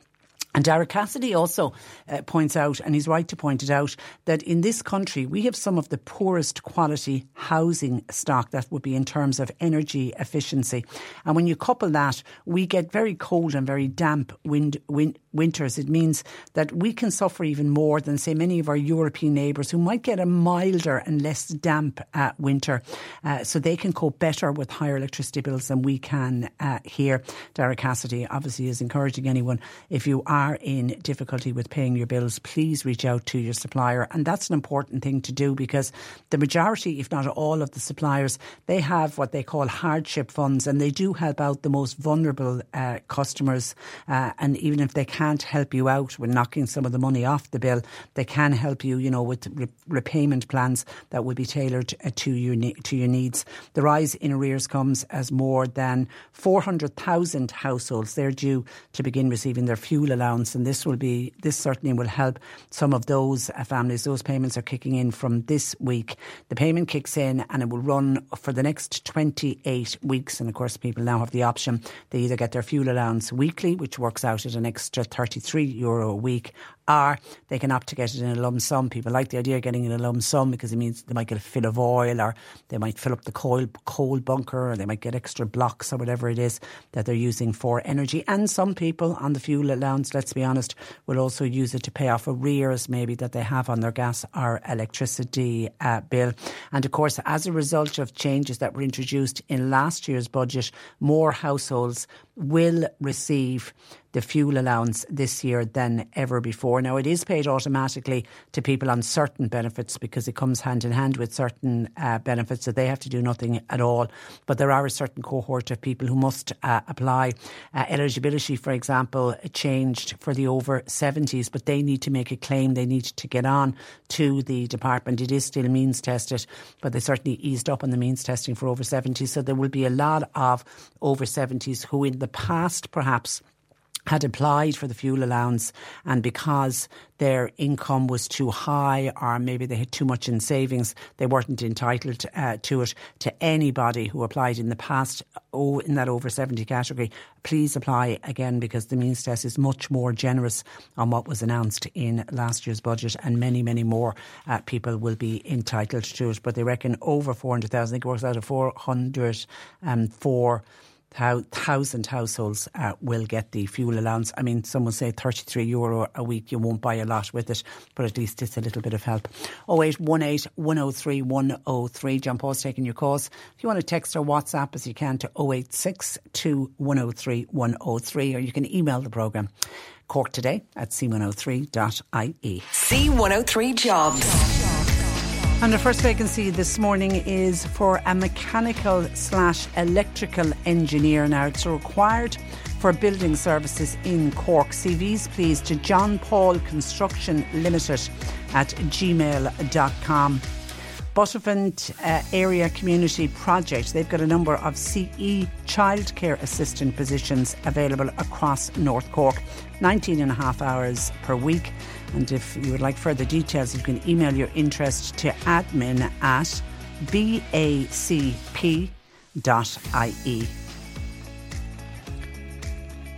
And Derek Cassidy also uh, points out, and he's right to point it out, that in this country we have some of the poorest quality housing stock that would be in terms of energy efficiency. And when you couple that, we get very cold and very damp wind, wind winters, it means that we can suffer even more than, say, many of our European neighbours who might get a milder and less damp uh, winter. Uh, so they can cope better with higher electricity bills than we can uh, here. Derek Cassidy obviously is encouraging anyone, if you are in difficulty with paying your bills, please reach out to your supplier. And that's an important thing to do because the majority, if not all of the suppliers, they have what they call hardship funds and they do help out the most vulnerable uh, customers. Uh, and even if they can't help you out with knocking some of the money off the bill, they can help you, you know, with re- repayment plans that will be tailored uh, to your ne- to your needs. The rise in arrears comes as more than 400,000 households they're due to begin receiving their fuel allowance, and this will be this certainly will help some of those uh, families. Those payments are kicking in from this week. The payment kicks in and it will run for the next 28 weeks, and of course, people now have the option. They either get their fuel allowance weekly, which works out at an extra 33 euro a week, or they can opt to get it in a lump sum. People like the idea of getting it in a lump sum because it means they might get a fill of oil or they might fill up the coal, coal bunker or they might get extra blocks or whatever it is that they're using for energy. And some people on the fuel allowance, let's be honest, will also use it to pay off arrears maybe that they have on their gas or electricity uh, bill. And of course, as a result of changes that were introduced in last year's budget, more households will receive the fuel allowance this year than ever before. Now, it is paid automatically to people on certain benefits because it comes hand in hand with certain uh, benefits, that they have to do nothing at all. But there are a certain cohort of people who must uh, apply. Uh, eligibility, for example, changed for the over 70s, but they need to make a claim. They need to get on to the department. It is still means tested, but they certainly eased up on the means testing for over 70s. So there will be a lot of over 70s who, in the past, perhaps, had applied for the fuel allowance and because their income was too high or maybe they had too much in savings, they weren't entitled uh, to it. To anybody who applied in the past, oh, in that over 70 category, please apply again because the means test is much more generous on what was announced in last year's budget and many, many more uh, people will be entitled to it. But they reckon over 400,000, I think it works out at 404 um, thousand households uh, will get the fuel allowance. I mean, some will say 33 euro a week. You won't buy a lot with it, but at least it's a little bit of help. 0818 103 103. John Paul's taking your calls. If you want to text or WhatsApp as you can to 086 103 103, or you can email the programme. Cork today at c103.ie. C103 Jobs. And the first vacancy this morning is for a mechanical slash electrical engineer. Now it's required for building services in Cork. CVs please to John Paul Construction Limited at gmail.com. Buttevant uh, Area Community Project. They've got a number of CE childcare assistant positions available across North Cork, 19 and a half hours per week. And if you would like further details, you can email your interest to admin at bacp.ie.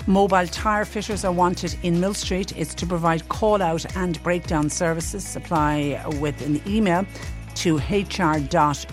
Mobile tyre fitters are wanted in Mill Street. It's to provide call out and breakdown services. Supply with an email to hr.ohtires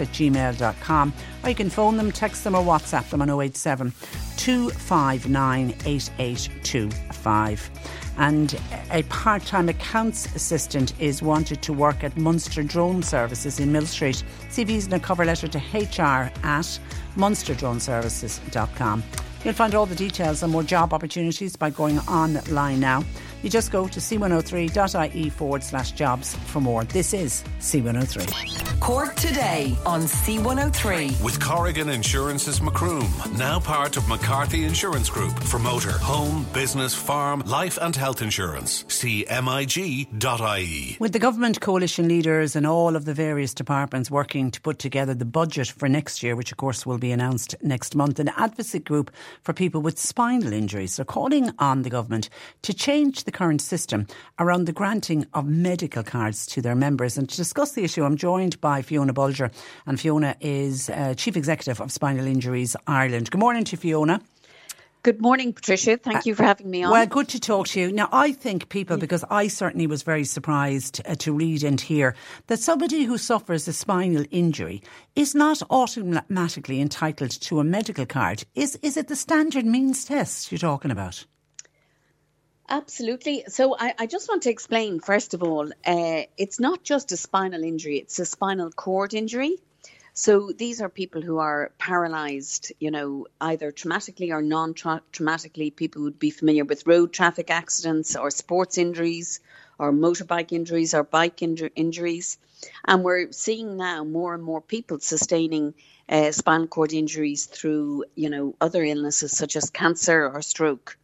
at gmail.com or you can phone them, text them or WhatsApp them on 087 259 8825 and a part time accounts assistant is wanted to work at Munster Drone Services in Mill Street. CVs and a cover letter to hr at munsterdroneservices.com. You'll find all the details and more job opportunities by going online now. You just go to c103.ie forward slash jobs for more. This is C103. Cork today on C103. With Corrigan Insurance's Macroom, now part of McCarthy Insurance Group for motor, home, business, farm, life and health insurance. See MIG.ie. With the government coalition leaders and all of the various departments working to put together the budget for next year, which of course will be announced next month, an advocacy group for people with spinal injuries are calling on the government to change the current system around the granting of medical cards to their members. And to discuss the issue, I'm joined by Fiona Bolger, and Fiona is uh, Chief Executive of Spinal Injuries Ireland. Good morning to Fiona. Good morning, Patricia. Thank you for having me on. Well, good to talk to you. Now, I think people, because I certainly was very surprised uh, to read and hear that somebody who suffers a spinal injury is not automatically entitled to a medical card. Is is it the standard means test you're talking about? Absolutely. So I, I, just want to explain, first of all, uh, it's not just a spinal injury, it's a spinal cord injury. So these are people who are paralyzed, you know, either traumatically or non traumatically. People would be familiar with road traffic accidents or sports injuries or motorbike injuries or bike inju- injuries. And we're seeing now more and more people sustaining uh, spinal cord injuries through, you know, other illnesses such as cancer or stroke.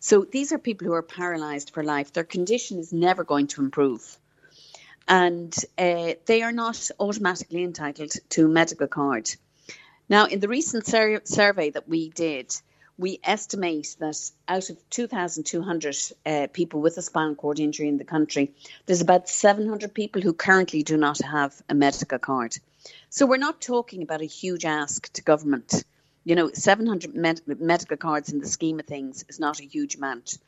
So these are people who are paralyzed for life. Their condition is never going to improve and uh, they are not automatically entitled to a medical card. Now, in the recent sur- survey that we did, we estimate that out of 2,200 uh, people with a spinal cord injury in the country, there's about 700 people who currently do not have a medical card. So we're not talking about a huge ask to government. You know, 700 med- medical cards in the scheme of things is not a huge amount.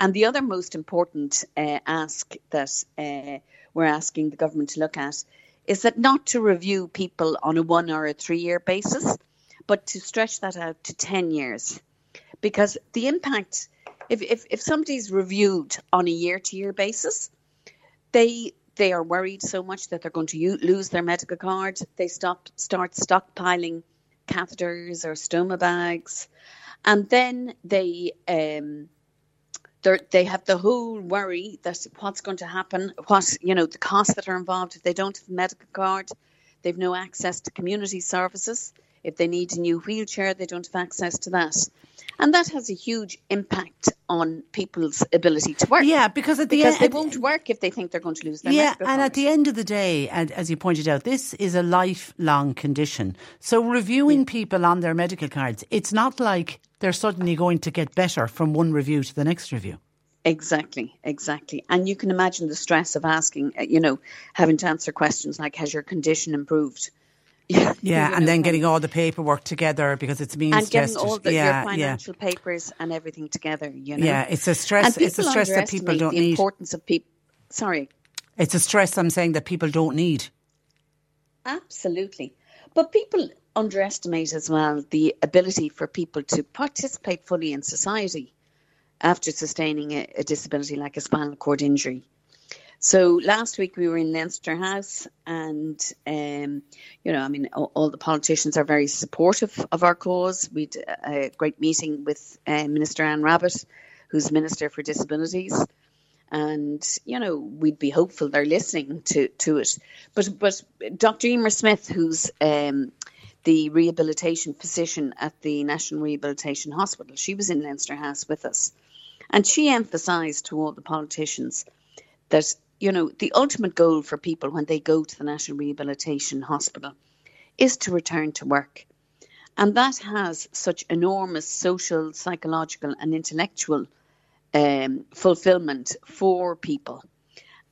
And the other most important uh, ask that uh, we're asking the government to look at is that not to review people on a one or a three year basis, but to stretch that out to 10 years. Because the impact, if, if, if somebody's reviewed on a year to year basis, they they are worried so much that they're going to u- lose their medical card. They stop start stockpiling catheters or stoma bags, and then they um, they have the whole worry that what's going to happen, what you know, the costs that are involved if they don't have a medical card, they've no access to community services. If they need a new wheelchair, they don't have access to that. And that has a huge impact on people's ability to work. Yeah, because at the because end, they won't work if they think they're going to lose their yeah, and at the end of the day, and as you pointed out, this is a lifelong condition. So reviewing people on their medical cards, it's not like they're suddenly going to get better from one review to the next review. Exactly, exactly. And you can imagine the stress of asking, uh, you know, having to answer questions like, has your condition improved? Yeah, yeah and then getting all the paperwork together because it's means and getting all the, yeah, your financial yeah. papers and everything together. You know, yeah, it's a stress. It's a stress that people don't the need. Importance of people. Sorry, it's a stress. I'm saying that people don't need. Absolutely, but people underestimate as well the ability for people to participate fully in society after sustaining a, a disability like a spinal cord injury. So last week we were in Leinster House, and um, you know, I mean, all, all, the politicians are very supportive of our cause. We had a great meeting with uh, Minister Anne Rabbitte, who's Minister for Disabilities, and you know, we'd be hopeful they're listening to to it. But but Dr. Emer Smith, who's um, the rehabilitation physician at the National Rehabilitation Hospital, she was in Leinster House with us, and she emphasised to all the politicians that, you know, the ultimate goal for people when they go to the National Rehabilitation Hospital is to return to work. And that has such enormous social, psychological, and intellectual um, fulfillment for people.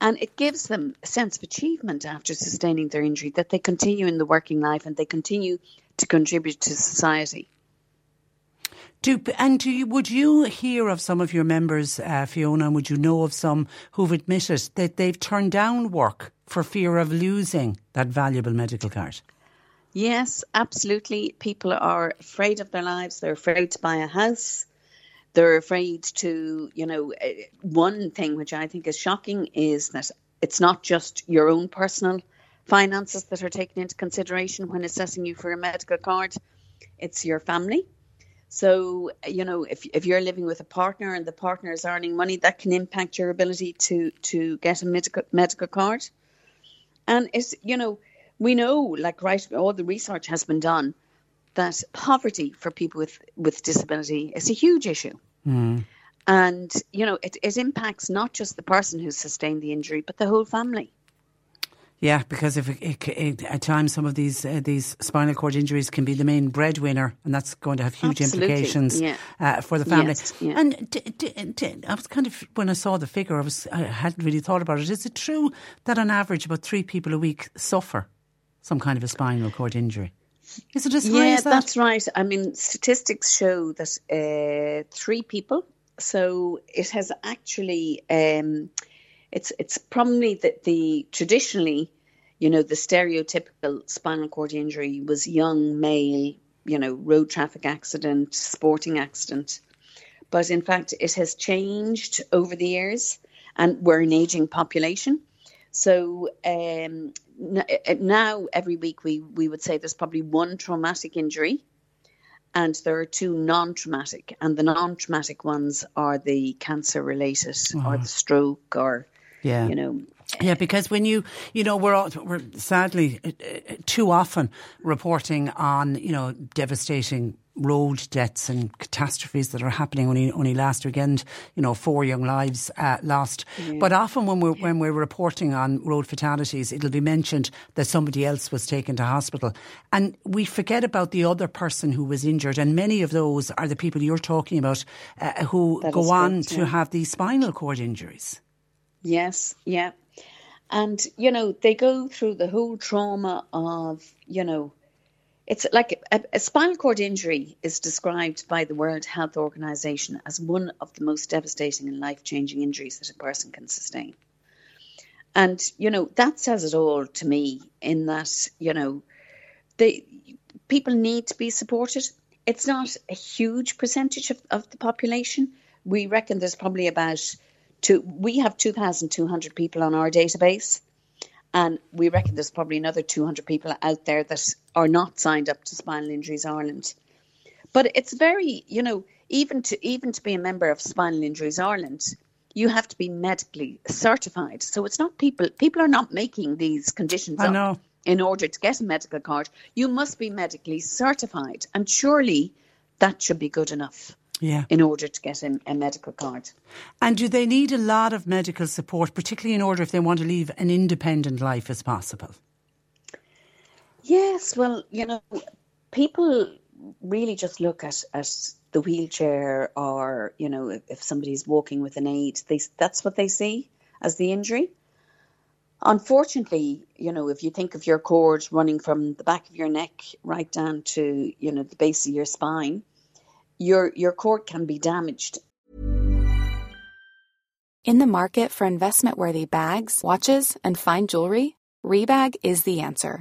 And it gives them a sense of achievement after sustaining their injury that they continue in the working life and they continue to contribute to society. Do, and do you, would you hear of some of your members, uh, Fiona, and would you know of some who've admitted that they've turned down work for fear of losing that valuable medical card? Yes, absolutely. People are afraid of their lives. They're afraid to buy a house. They're afraid to, you know, uh, one thing which I think is shocking is that it's not just your own personal finances that are taken into consideration when assessing you for a medical card, it's your family so, you know, if, if you're living with a partner and the partner is earning money, that can impact your ability to, to get a medical, medical card. And it's, you know, we know, like, right, all the research has been done that poverty for people with, with disability is a huge issue. Mm. And, you know, it, it impacts not just the person who's sustained the injury, but the whole family. Yeah, because if it, it, it, at times some of these uh, these spinal cord injuries can be the main breadwinner, and that's going to have huge Absolutely. implications yeah. uh, for the family. Yes, yeah. And d- d- d- I was kind of when I saw the figure, I was I hadn't really thought about it. Is it true that on average about three people a week suffer some kind of a spinal cord injury? Is it as high yeah, as that? that's right. I mean, statistics show that uh, three people. So it has actually. Um, it's it's probably that the traditionally, you know, the stereotypical spinal cord injury was young male, you know, road traffic accident, sporting accident. but in fact, it has changed over the years, and we're an aging population. So um, now, every week, we, we would say there's probably one traumatic injury and there are two non-traumatic and the non-traumatic ones are the cancer related oh. or the stroke or yeah. you know yeah, because when you, you know, we're all, we're sadly uh, uh, too often reporting on, you know, devastating road deaths and catastrophes that are happening only only last weekend you know four young lives uh, lost yeah. but often when we're when we're reporting on road fatalities it'll be mentioned that somebody else was taken to hospital and we forget about the other person who was injured and many of those are the people you're talking about uh, who that go on to yeah. have these spinal cord injuries yes yeah and you know they go through the whole trauma of you know it's like a, a, spinal cord injury is described by the World Health Organization as one of the most devastating and life changing injuries that a person can sustain. And, you know, that says it all to me in that, you know, they, people need to be supported. It's not a huge percentage of, of the population. We reckon there's probably about two, we have 2,200 people on our database and we reckon there's probably another 200 people out there that are not signed up to Spinal Injuries Ireland. But it's very, you know, even to even to be a member of Spinal Injuries Ireland, you have to be medically certified. So it's not people people are not making these conditions I know. in order to get a medical card. You must be medically certified, and surely that should be good enough yeah. in order to get a, a, medical card. And do they need a lot of medical support, particularly in order if they want to leave an independent life as possible? Yes, well, you know, people really just look at, at the wheelchair or, you know, if, if somebody's walking with an aid, they, that's what they see as the injury. Unfortunately, you know, if you think of your cord running from the back of your neck right down to, you know, the base of your spine, your your court can be damaged. In the market for investment-worthy bags, watches, and fine jewelry, Rebag is the answer.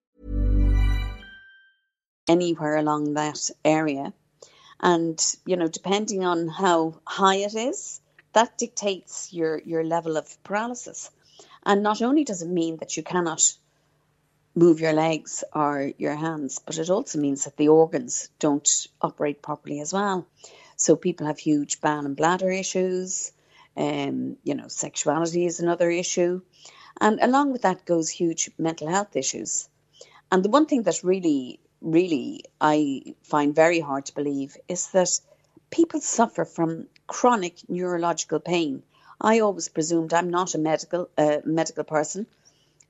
anywhere along that area. And, you know, depending on how high it is, that dictates your, your level of paralysis. And not only does it mean that you cannot move your legs or your hands, but it also means that the organs don't operate properly as well. So people have huge bowel and bladder issues. Um, you know, sexuality is another issue. And along with that goes huge mental health issues. And the one thing that really really I find very hard to believe is that people suffer from chronic neurological pain. I always presumed I'm not a medical uh, medical person,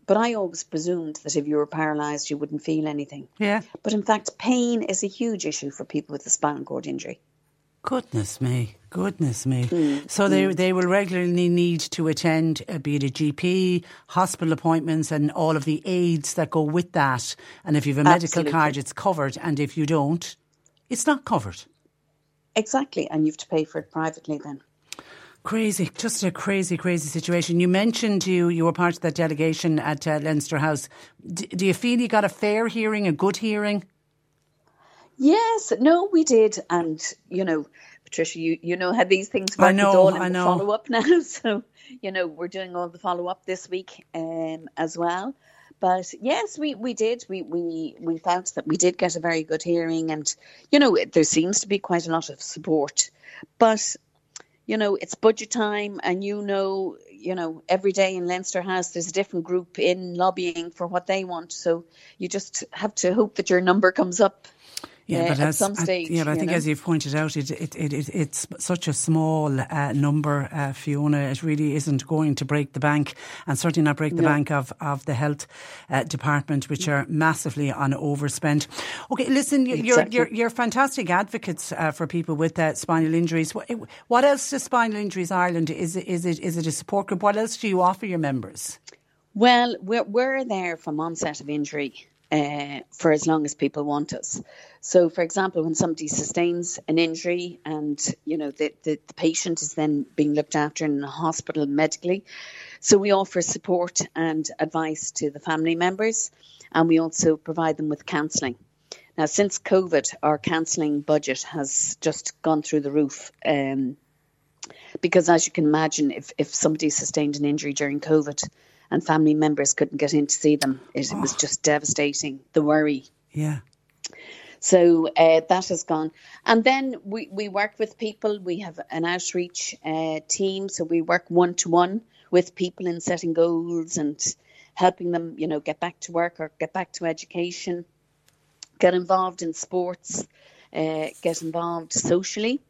but I always presumed that if you were paralyzed, you wouldn't feel anything. Yeah. But in fact, pain is a huge issue for people with a spinal cord injury. Goodness me, goodness me. Mm. So they mm. they will regularly need to attend, uh, be it a GP, hospital appointments, and all of the aids that go with that. And if you have a medical Absolutely. card, it's covered, and if you don't, it's not covered. Exactly, and you have to pay for it privately then. Crazy, just a crazy, crazy situation. You mentioned you you were part of that delegation at uh, Leinster House. D- do you feel you got a fair hearing, a good hearing? Yes, no, we did, and you know, Patricia, you you know how these things work. I know, all I know. Follow up now, so you know we're doing all the follow up this week um, as well. But yes, we, we did. We, we we felt that we did get a very good hearing, and you know there seems to be quite a lot of support. But you know, it's budget time and you know, you know, every day in Leinster House there's a different group in lobbying for what they want. So you just have to hope that your number comes up yeah, but at as, some stage. yeah, but I think know? as you've pointed out, it, it, it, it it's such a small uh, number, uh, Fiona. It really isn't going to break the bank, and certainly not break the no. bank of, of the health uh, department, which are massively on overspend. Okay, listen, you're exactly. you're, you're fantastic advocates uh, for people with uh, spinal injuries. What, what else does Spinal Injuries Ireland? Is it, is it is it a support group? What else do you offer your members? Well, we're, we're there from onset of injury uh, for as long as people want us. So, for example, when somebody sustains an injury and you know the, the, the patient is then being looked after in a hospital medically, so we offer support and advice to the family members, and we also provide them with counselling. Now, since COVID, our counselling budget has just gone through the roof. Um, because as you can imagine, if, if somebody sustained an injury during COVID, and family members couldn't get in to see them. It, oh. was just devastating. The worry. Yeah. So uh, that has gone. And then we, we work with people. We have an outreach uh, team. So we work one to one with people in setting goals and helping them, you know, get back to work or get back to education, get involved in sports, uh, get involved socially.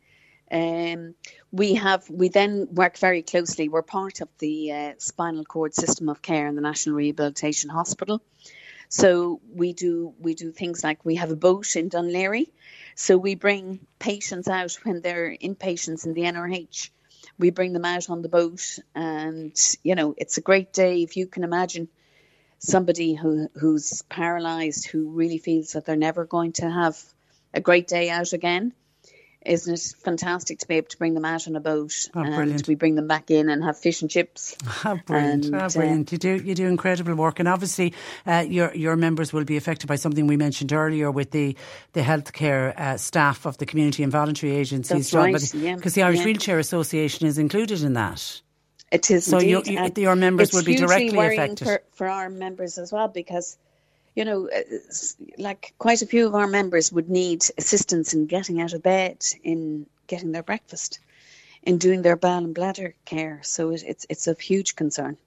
Um, we have we then work very closely. We're part of the uh, spinal cord system of care in the National Rehabilitation Hospital. So we do we do things like we have a boat in Laoghaire. So we bring patients out when they're inpatients in the NRH. We bring them out on the boat, and you know it's a great day if you can imagine somebody who who's paralysed who really feels that they're never going to have a great day out again isn't it fantastic to be able to bring them out on a boat oh, and brilliant. we bring them back in and have fish and chips? How brilliant! And, uh, brilliant! Uh, you do you do incredible work, and obviously uh, your your members will be affected by something we mentioned earlier with the the healthcare uh, staff of the community and voluntary agencies. That's right, because yeah, the Irish yeah. Wheelchair Association is included in that. It is so you, your members will be directly affected for, for our members as well because you know, uh, like quite a few of our members would need assistance in getting out of bed, in getting their breakfast, in doing their bowel and bladder care. So it, it's it's of huge concern.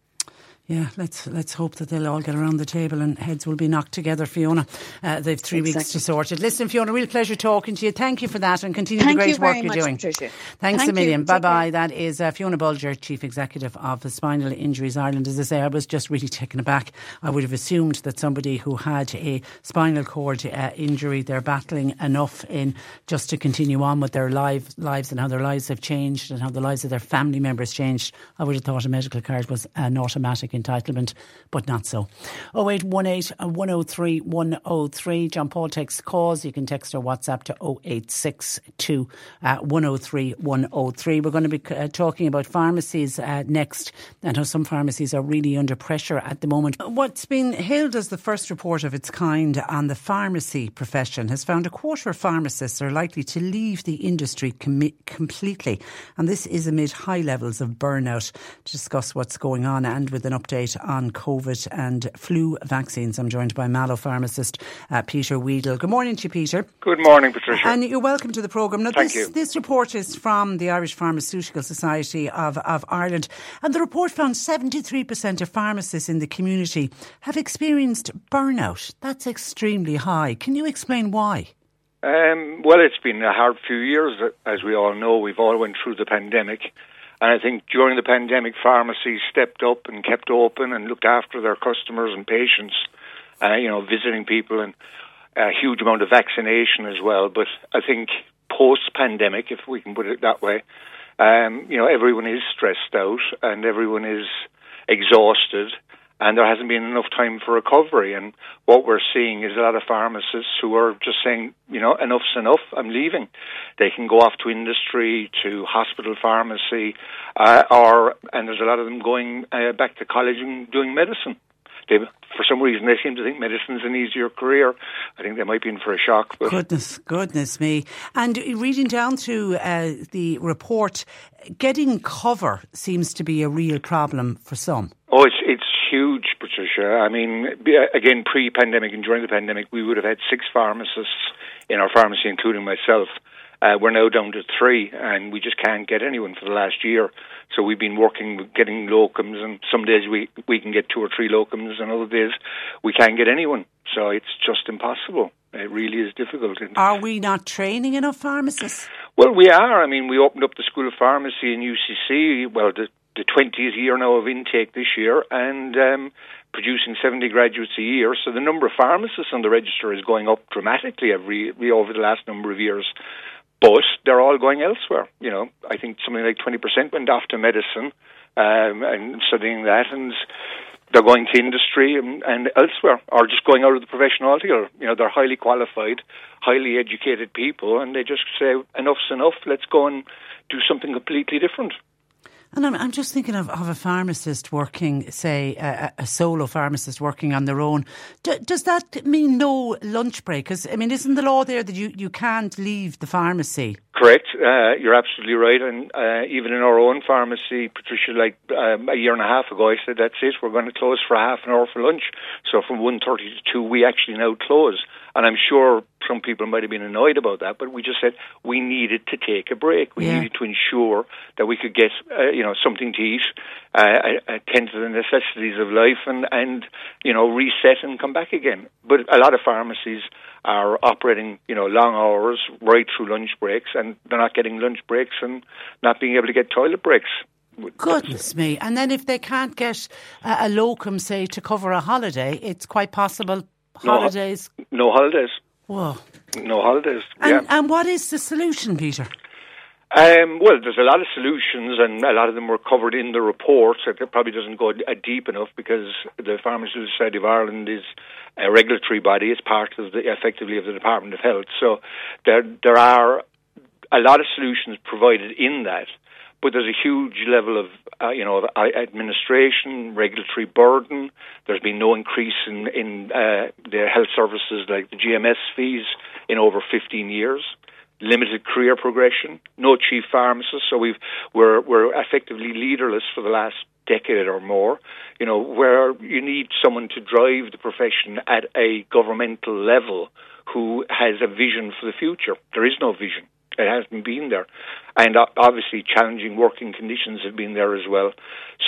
Yeah, let's let's hope that they'll all get around the table and heads will be knocked together, Fiona. Uh, they've three exactly. weeks to sort it. Listen, Fiona, real pleasure talking to you. Thank you for that and continue Thank the great work you're doing. Patricia. Thanks Thank a million. Bye bye. That is uh, Fiona Bolger, Chief Executive of the Spinal Injuries Ireland. As I say, I was just really taken aback. I would have assumed that somebody who had a spinal cord uh, injury, they're battling enough in just to continue on with their life, lives and how their lives have changed and how the lives of their family members changed. I would have thought a medical card was an automatic entitlement but not so. 0818 103 103. John Paul takes calls. You can text or WhatsApp to 0862 uh, 103 103. We're going to be uh, talking about pharmacies uh, next and how some pharmacies are really under pressure at the moment. What's been hailed as the first report of its kind on the pharmacy profession has found a quarter of pharmacists are likely to leave the industry com- completely. And this is amid high levels of burnout. To discuss what's going on and with an update on COVID and flu vaccines. I'm joined by Mallow pharmacist uh, Peter Weedle. Good morning to you, Peter. Good morning, Patricia. And you're welcome to the programme. Now, Thank this, you. this report is from the Irish Pharmaceutical Society of, of Ireland, and the report found 73% of pharmacists in the community have experienced burnout. That's extremely high. Can you explain why? Um, well, it's been a hard few years, as we all know. We've all went through the pandemic. And I think during the pandemic, pharmacies stepped up and kept open and looked after their customers and patients, uh, you know, visiting people and a huge amount of vaccination as well. But I think post pandemic, if we can put it that way, um, you know, everyone is stressed out and everyone is exhausted and there hasn't been enough time for recovery. And what we're seeing is a lot of pharmacists who are just saying, you know, enough's enough, I'm leaving. They can go off to industry, to hospital pharmacy, uh, or, and there's a lot of them going uh, back to college and doing medicine. They, for some reason, they seem to think medicine's an easier career. I think they might be in for a shock. But. Goodness, goodness me! And reading down to uh, the report, getting cover seems to be a real problem for some. Oh, it's it's huge, Patricia. I mean, again, pre-pandemic and during the pandemic, we would have had six pharmacists in our pharmacy, including myself. Uh, we're now down to three, and we just can't get anyone for the last year. So we've been working with getting locums, and some days we we can get two or three locums, and other days we can't get anyone. So it's just impossible. It really is difficult. Are we not training enough pharmacists? Well, we are. I mean, we opened up the School of Pharmacy in UCC. Well, the the 20th year now of intake this year, and um, producing 70 graduates a year. So the number of pharmacists on the register is going up dramatically every, over the last number of years. But they're all going elsewhere. You know, I think something like 20% went off to medicine um, and studying that, and they're going to industry and, and elsewhere, or just going out of the profession altogether. You know, they're highly qualified, highly educated people, and they just say, enough's enough, let's go and do something completely different. And I'm, I'm just thinking of, of a pharmacist working, say, a, a solo pharmacist working on their own. D- does that mean no lunch break? Because, I mean, isn't the law there that you, you can't leave the pharmacy? Correct. Uh, you're absolutely right. And uh, even in our own pharmacy, Patricia, like um, a year and a half ago, I said, that's it, we're going to close for half an hour for lunch. So from 1.30 to 2, we actually now close. And I'm sure some people might have been annoyed about that, but we just said we needed to take a break. We yeah. needed to ensure that we could get, uh, you know, something to eat, uh, attend to the necessities of life, and and you know reset and come back again. But a lot of pharmacies are operating, you know, long hours right through lunch breaks, and they're not getting lunch breaks and not being able to get toilet breaks. Goodness me! And then if they can't get a, a locum, say, to cover a holiday, it's quite possible holidays. No, no holidays. Whoa. No holidays. And, yeah. and what is the solution, Peter? Um, well, there's a lot of solutions, and a lot of them were covered in the report. It probably doesn't go deep enough because the Pharmaceutical Society of Ireland is a regulatory body. It's part of the effectively of the Department of Health. So there there are a lot of solutions provided in that but there's a huge level of uh, you know administration, regulatory burden. There's been no increase in in uh, the health services like the GMS fees in over 15 years. Limited career progression, no chief pharmacist, so we've we're we're effectively leaderless for the last decade or more. You know where you need someone to drive the profession at a governmental level who has a vision for the future. There is no vision. It hasn't been there, and obviously challenging working conditions have been there as well.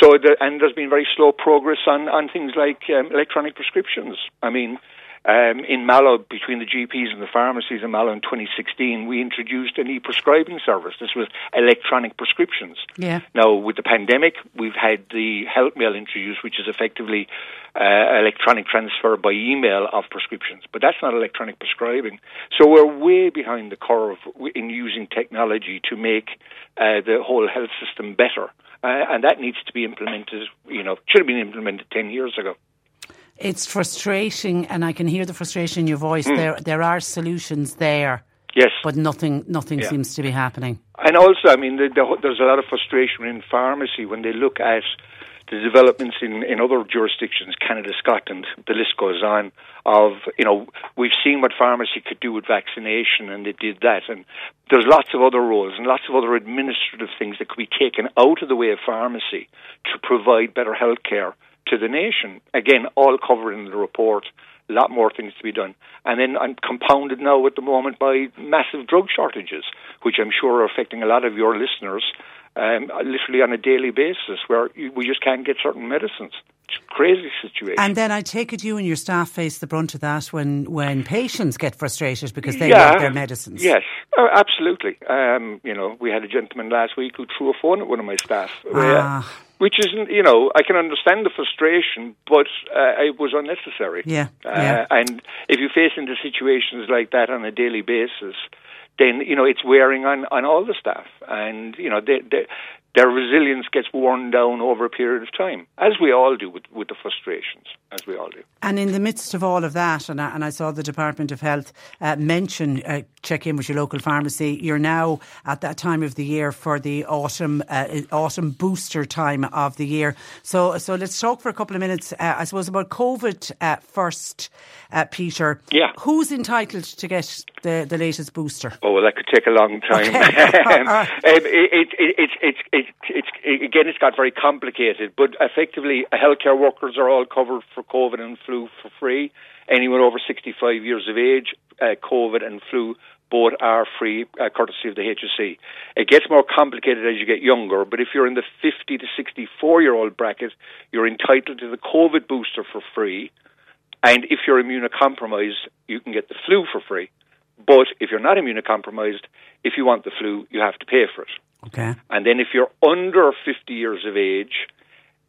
So, the, and there's been very slow progress on on things like um, electronic prescriptions. I mean, um, in Mallow, between the GPs and the pharmacies in Mallow in 2016, we introduced an e-prescribing service. This was electronic prescriptions. Yeah. Now, with the pandemic, we've had the Health Mail introduced, which is effectively uh, electronic transfer by email of prescriptions. But that's not electronic prescribing. So we're way behind the curve in using technology to make uh, the whole health system better. Uh, and that needs to be implemented, you know, should have been implemented 10 years ago. It's frustrating, and I can hear the frustration in your voice. Mm. There, there are solutions there. Yes, but nothing, nothing yeah. seems to be happening. And also, I mean, the, the, there's a lot of frustration in pharmacy when they look at the developments in, in other jurisdictions, Canada, Scotland, the list goes on. Of you know, we've seen what pharmacy could do with vaccination, and they did that. And there's lots of other roles and lots of other administrative things that could be taken out of the way of pharmacy to provide better health care to the nation. Again, all covered in the report. A lot more things to be done. And then I'm compounded now at the moment by massive drug shortages, which I'm sure are affecting a lot of your listeners um, literally on a daily basis, where we just can't get certain medicines. It's a crazy situation. And then I take it you and your staff face the brunt of that when, when patients get frustrated because they yeah, want their medicines. Yes, oh, absolutely. Um, you know, we had a gentleman last week who threw a phone at one of my staff. Ah which isn't, you know, I can understand the frustration, but uh, it was unnecessary. Yeah, uh, yeah. And if you face into situations like that on a daily basis, then you know it's wearing on on all the staff, and you know they, they their resilience gets worn down over a period of time, as we all do with, with the frustrations, as we all do. And in the midst of all of that, and I, and I saw the Department of Health uh, mention uh, check in with your local pharmacy. You're now at that time of the year for the autumn uh, autumn booster time of the year. So so let's talk for a couple of minutes. Uh, I suppose about COVID uh, first, uh, Peter. Yeah. Who's entitled to get the, the latest booster? Oh well, that could take a long time. Okay. um, it, it, it, it, it, it's again, it's got very complicated. But effectively, healthcare workers are all covered for COVID and flu for free. Anyone over 65 years of age, uh, COVID and flu both are free, uh, courtesy of the HSE. It gets more complicated as you get younger, but if you're in the 50 to 64 year old bracket, you're entitled to the COVID booster for free. And if you're immunocompromised, you can get the flu for free. But if you're not immunocompromised, if you want the flu, you have to pay for it. Okay. And then if you're under 50 years of age,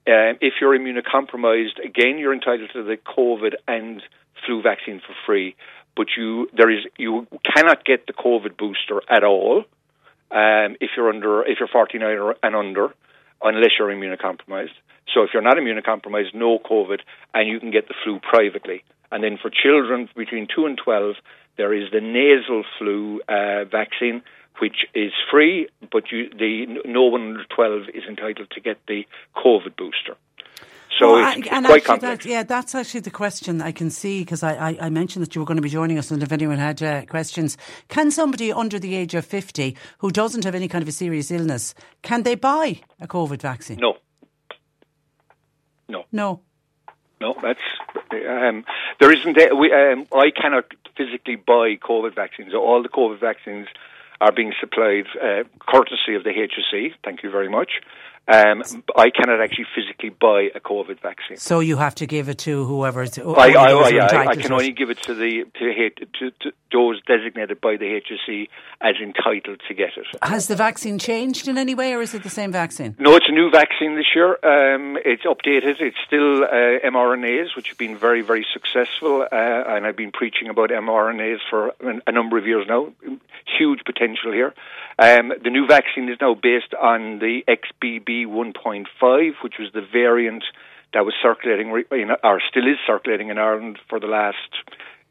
um, if you're immunocompromised, again, you're entitled to the COVID and flu vaccine for free. But you there is you cannot get the COVID booster at all um, if you're under if you're 49 or, and under, unless you're immunocompromised. So if you're not immunocompromised, no COVID, and you can get the flu privately. And then for children between two and 12, there is the nasal flu uh, vaccine, which is free, but you, the no one under 12 is entitled to get the COVID booster. So Well, it's, I- and quite complex. that- yeah, that's actually the question I can see because I, I, I mentioned that you were going to be joining us, and if anyone had uh, questions, can somebody under the age of fifty who doesn't have any kind of a serious illness can they buy a COVID vaccine? No. No. No. No, that's um, there isn't. We, um, I cannot physically buy COVID vaccines. All the COVID vaccines are being supplied uh, courtesy of the HSE. Thank you very much. Um, I cannot actually physically buy a COVID vaccine. So you have to give it to whoever. I, I, I, I, I can only give it to the to, to, to those designated by the HSE as entitled to get it. Has the vaccine changed in any way, or is it the same vaccine? No, it's a new vaccine this year. Um, it's updated. It's still uh, mRNAs, which have been very, very successful. Uh, and I've been preaching about mRNAs for a, a number of years now. Huge potential here. Um, the new vaccine is now based on the XBB 1.5, which was the variant that was circulating, in, or still is circulating in Ireland for the last,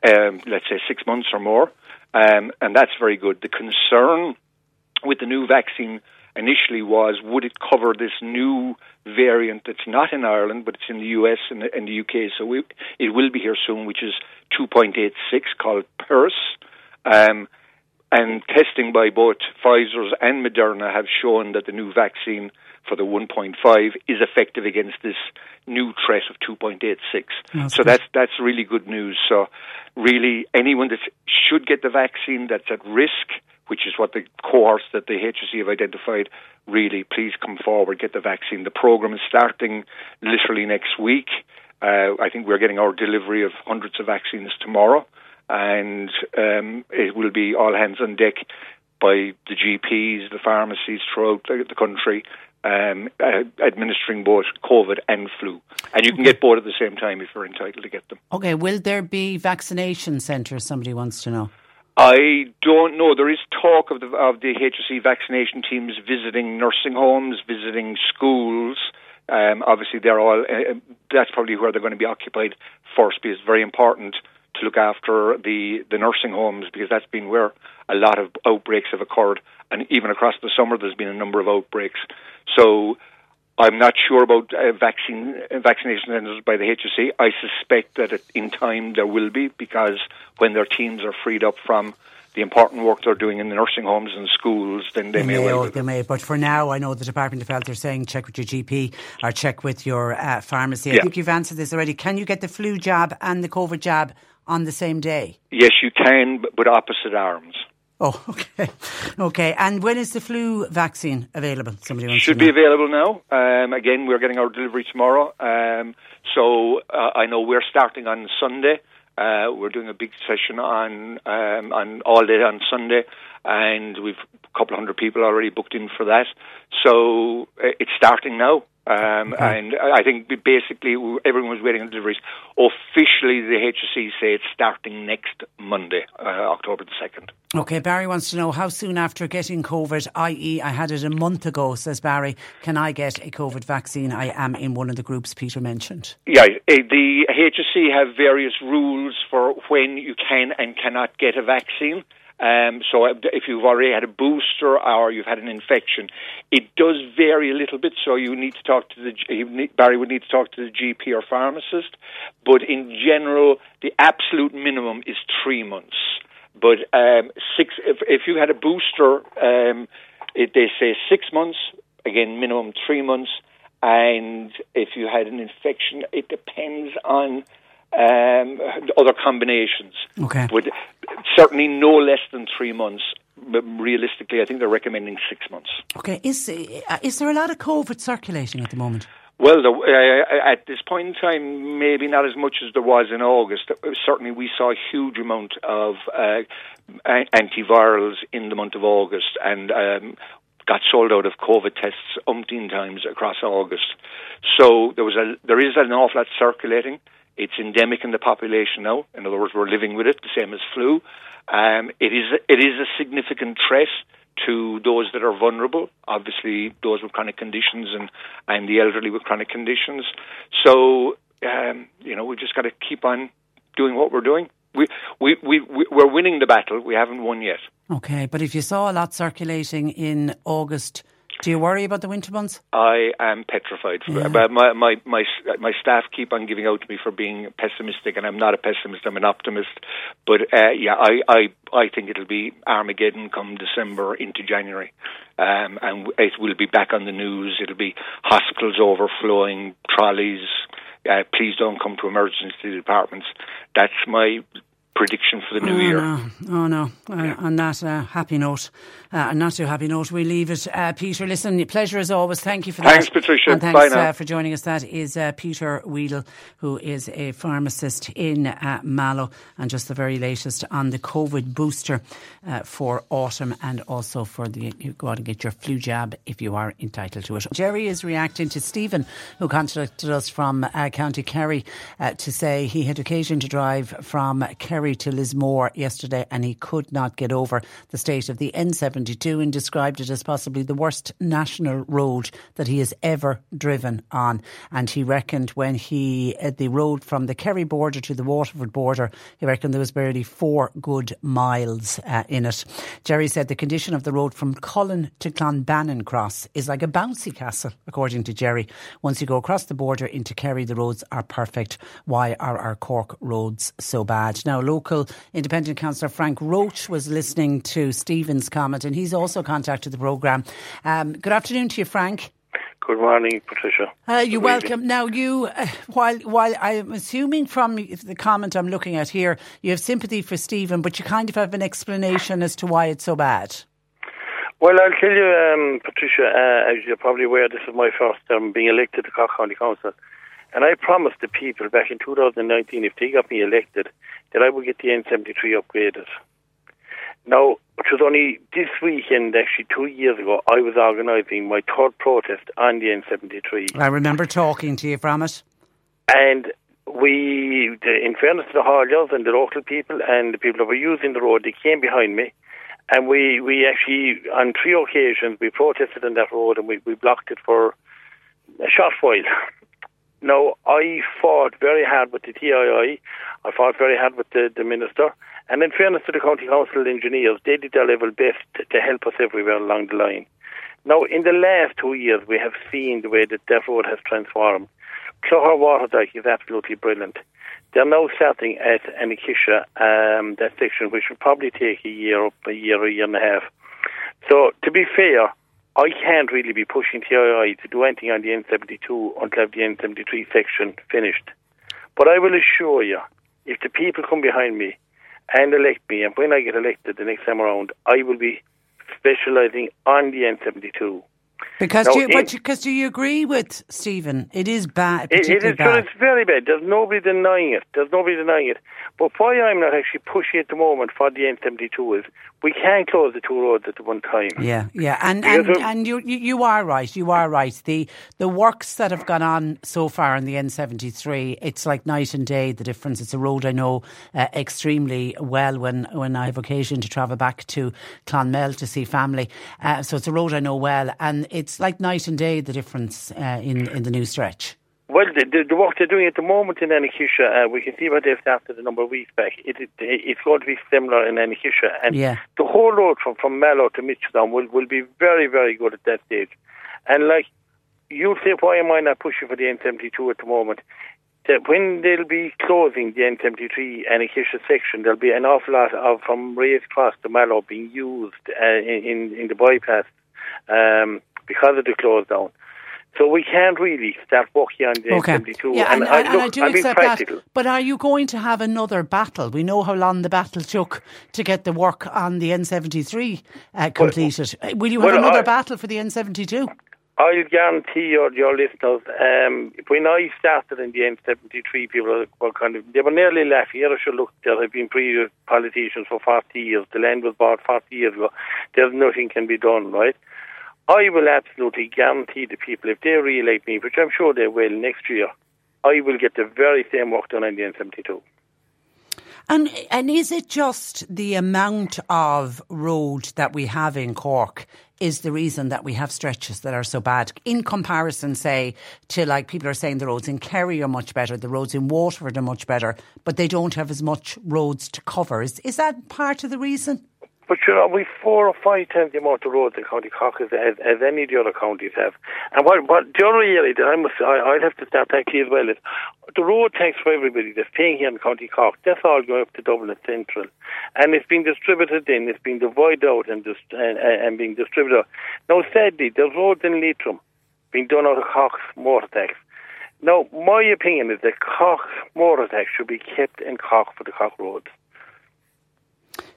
um, let's say, six months or more. Um, and that's very good. The concern with the new vaccine initially was would it cover this new variant that's not in Ireland but it's in the US and the, and the UK so we, it will be here soon which is 2.86 called PERS um, and testing by both Pfizer's and Moderna have shown that the new vaccine for the 1.5 is effective against this new threat of 2.86 That's so good. that's that's really good news so really anyone that should get the vaccine that's at risk which is what the cohorts that the HSE have identified, really, please come forward, get the vaccine. The program is starting literally next week. Uh, I think we're getting our delivery of hundreds of vaccines tomorrow, and um, it will be all hands on deck by the GPs, the pharmacies throughout the, the country. Um, uh, administering both COVID and flu, and you can get both at the same time if you're entitled to get them. Okay, will there be vaccination centres? Somebody wants to know. I don't know. There is talk of the of the HSE vaccination teams visiting nursing homes, visiting schools. Um, obviously, they're all. Uh, that's probably where they're going to be occupied first, because it's very important to look after the the nursing homes because that's been where a lot of outbreaks have occurred, and even across the summer, there's been a number of outbreaks. So. I'm not sure about uh, vaccine uh, vaccination centres by the HSE. I suspect that in time there will be because when their teams are freed up from the important work they're doing in the nursing homes and schools, then they, may well. oh, they may. But for now, I know the Department of Health are saying check with your GP or check with your uh, pharmacy. I Yeah. think you've answered this already. Can you get the flu jab and the COVID jab on the same day? Yes, you can, but, but opposite arms. Oh, okay. Okay. And when is the flu vaccine available? Somebody wants Should to be available now. Um, again, we're getting our delivery tomorrow. Um, so uh, I know we're starting on Sunday. Uh, we're doing a big session on um, on all day on Sunday, and we've a couple of hundred people already booked in for that. So uh, it's starting now. Um, And I think basically everyone was waiting on deliveries. Officially, the HSE say it's starting next Monday, uh, October the 2nd. Okay, Barry wants to know how soon after getting COVID, i.e., I had it a month ago, says Barry, can I get a COVID vaccine? I am in one of the groups Peter mentioned. Yeah, eh, the HSE have various rules for when you can and cannot get a vaccine. Um, so if you've already had a booster or you've had an infection, it does vary a little bit. So you need to talk to the need- Barry would need to talk to the GP or pharmacist. But in general, the absolute minimum is three months. But um, six if, if you had a booster, um, it, they say six months. Again, minimum three months. And if you had an infection, it depends on um, other combinations. Okay. But certainly no less than three months. But realistically, I think they're recommending six months. Okay. Is uh, is there a lot of COVID circulating at the moment? Well, the, uh, at this point in time, maybe not as much as there was in August. Certainly, we saw a huge amount of uh, antivirals in the month of August, and um, got sold out of COVID tests umpteen times across August. So there was a there is an awful lot circulating. It's endemic in the population now. In other words, we're living with it, the same as flu. Um, it is it is a significant threat to those that are vulnerable, obviously those with chronic conditions and, and the elderly with chronic conditions. So, um, you know, we've just got to keep on doing what we're doing. We, we, we, we're winning the battle. We haven't won yet. Okay, but if you saw a lot circulating in August, do you worry about the winter months? I am petrified. Yeah. My, my, my, my staff keep on giving out to me for being pessimistic, and I'm not a pessimist, I'm an optimist. But uh, yeah, I, I, I think it'll be Armageddon come December into January. Um, and it will be back on the news. It'll be hospitals overflowing, trolleys. Uh, please don't come to emergency departments. That's my prediction for the new oh, year. No. Oh no! Uh, on that uh, happy note, uh, not too happy note, we leave it. Uh, Peter, listen, pleasure as always. Thank you for that. Thanks, Patricia. And thanks uh, for joining us. That is uh, Peter Weedle, who is a pharmacist in Mallow, and just the very latest on the COVID booster for autumn, and also for the you go out and get your flu jab if you are entitled to it. Jerry is reacting to Stephen, who contacted us from County Kerry to say he had occasion to drive from Kerry to Lismore yesterday and he could not get over the state of the N72 and described it as possibly the worst national road that he has ever driven on. And he reckoned when he, at the road from the Kerry border to the Waterford border, he reckoned there was barely four good miles uh, in it. Jerry said the condition of the road from Cullen to Clonbanin Cross is like a bouncy castle, according to Jerry. Once you go across the border into Kerry, the roads are perfect. Why are our Cork roads so bad? Now, local Independent Councillor Frank Roche was listening to Stephen's comment and he's also contacted the programme. Um, good afternoon to you, Frank. Good morning, Patricia. Uh, you're welcome. Now, you, uh, while while I'm assuming from the comment I'm looking at here, you have sympathy for Stephen, but you kind of have an explanation as to why it's so bad. Well, I'll tell you, um, Patricia, uh, as you're probably aware, this is my first term being elected to Cork County Council. And I promised the people back in 2019, if they got me elected, that I would get the N73 upgraded. Now, it was only this weekend, actually two years ago, I was organising my third protest on the N73. I remember talking to you from it. And we, in fairness to the hauliers and the local people and the people that were using the road, they came behind me. And we, we actually, on three occasions, we protested on that road and we, we blocked it for a short while. Now, I fought very hard with the TII. I fought very hard with the, the minister. And in fairness to the county council engineers, they did their level best to help us everywhere along the line. Now, in the last two years, we have seen the way that that road has transformed. Clogher Water Dyke is absolutely brilliant. They're now starting at Annakisha, um, that section, which will probably take a year, a year, a year and a half. So, to be fair, I can't really be pushing TII to do anything on the N72 until the N73 section finished. But I will assure you, if the people come behind me and elect me, and when I get elected the next time around, I will be specialising on the N72. Because, do you, but because do you agree with Stephen? It is bad. It, it is. Bad. It's very bad. There's nobody denying it. There's nobody denying it. But why I'm not actually pushing at the moment for the N72 is we can't close the two roads at the one time. Yeah, yeah, and and, and you, you are right. You are right. The the works that have gone on so far on the N73, it's like night and day. The difference. It's a road I know uh, extremely well when when I have occasion to travel back to Clonmel to see family. Uh, so it's a road I know well, and it's like night and day. The difference uh, in in the new stretch. Well, the, the, the, work they're doing at the moment in Annakisha, uh, we can see what they've started a number of weeks back. It, it, it's going to be similar in Annakisha. And yeah. the whole road from, from Mallow to Mitchelstown will, will be very, very good at that stage. And like, you'll say, why am I not pushing for the N72 at the moment? That when they'll be closing the N73 Annakisha section, there'll be an awful lot of from Race Cross to Mallow being used uh, in, in the bypass um, because of the close down. So we can't really start working on the Okay. N72. Yeah, and, and, I, and look, I do I'll be accept that. But are you going to have another battle? We know how long the battle took to get the work on the N73 uh, completed. Uh, Will you have well, another I- battle for the N72? I'll guarantee your, your listeners, um, when I started in the N73, people were- were kind of, they were nearly laughing. You know, sure, look, there have been previous politicians for 40 years. The land was bought 40 years ago. There's nothing can be done, right? I will absolutely guarantee the people, if they re-elect me, which I'm sure they will next year, I will get the very same work done on the N72. And and is it just the amount of road that we have in Cork is the reason that we have stretches that are so bad in comparison, say, to like people are saying the roads in Kerry are much better, the roads in Waterford are much better, but they don't have as much roads to cover. Is is that part of the reason? But you know, we've four or five times the amount of roads in County Cork as, as, as any of the other counties have. And what, what the other that I must, I, I'll have to start actually as well is the road tax for everybody that's paying here in County Cork. That's all going up to Dublin Central, and it's being distributed in. It's being divided out and dis, and, and being distributed. out. Now, sadly, there's roads in Leitrim being done out of Cork's motor tax. Now, my opinion is that Cork's motor tax should be kept in Cork for the Cork roads.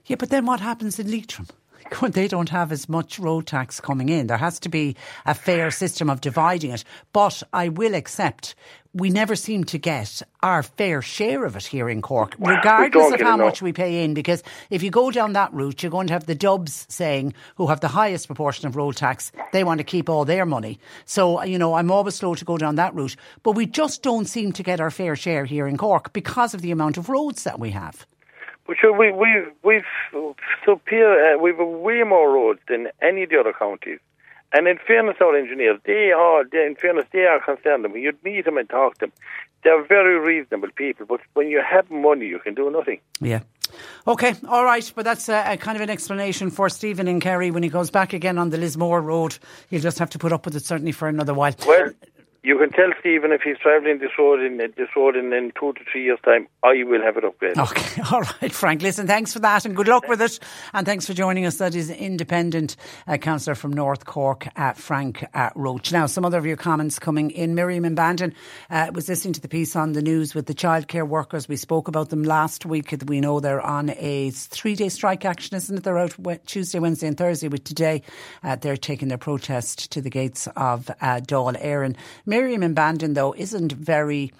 Yeah, but then what happens in Leitrim? They don't have as much road tax coming in. There has to be a fair system of dividing it. But I will accept we never seem to get our fair share of it here in Cork, regardless of how enough. much we pay in. Because if you go down that route, you're going to have the Dubs saying, who have the highest proportion of road tax, they want to keep all their money. So, you know, I'm always slow to go down that route. But we just don't seem to get our fair share here in Cork because of the amount of roads that we have. Sure, we, we, we've so Pierre, uh, we've way more roads than any of the other counties. And in fairness, our engineers, they are, they, in fairness, they are concerned. You'd meet them and talk to them, they're very reasonable people. But when you have money, you can do nothing. Yeah. Okay, all right, but that's a, a kind of an explanation for Stephen in Kerry when he goes back again on the Lismore Road. He'll just have to put up with it certainly for another while. Well, you can tell Stephen if he's travelling this road in this road in, in two to three years' time, I will have it upgraded. Okay, all right, Frank. Listen, thanks for that and good luck with it. And thanks for joining us. That is independent uh, councillor from North Cork, uh, Frank uh, Roche. Now, some other of your comments coming in. Miriam and Bandon uh, was listening to the piece on the news with the childcare workers. We spoke about them last week. We know they're on a three day strike action, isn't it? They're out Tuesday, Wednesday, and Thursday. With today, uh, they're taking their protest to the gates of uh, Dáil Éireann. Miriam and Bandon, though, isn't very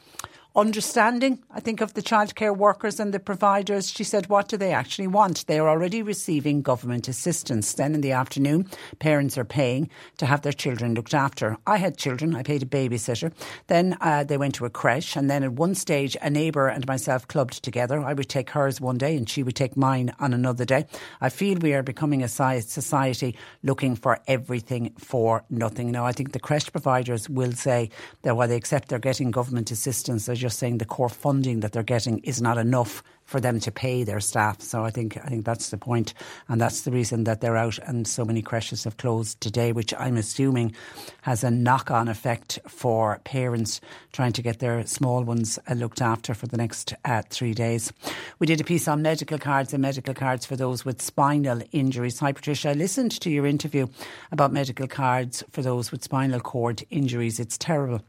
understanding, I think, of the childcare workers and the providers. She said, What do they actually want? They are already receiving government assistance. Then in the afternoon, parents are paying to have their children looked after. I had children, I paid a babysitter. Then uh, they went to a creche, and then at one stage, a neighbour and myself clubbed together. I would take hers one day, and she would take mine on another day. I feel we are becoming a society looking for everything for nothing. Now, I think the creche providers will say that while they accept they're getting government assistance, they're just saying the core funding that they're getting is not enough for them to pay their staff. So I think I think that's the point, and that's the reason that they're out. And so many creches have closed today, which I'm assuming has a knock-on effect for parents trying to get their small ones uh, looked after for the next uh, three days. We did a piece on medical cards and medical cards for those with spinal injuries. Hi, Patricia. I listened to your interview about medical cards for those with spinal cord injuries. It's terrible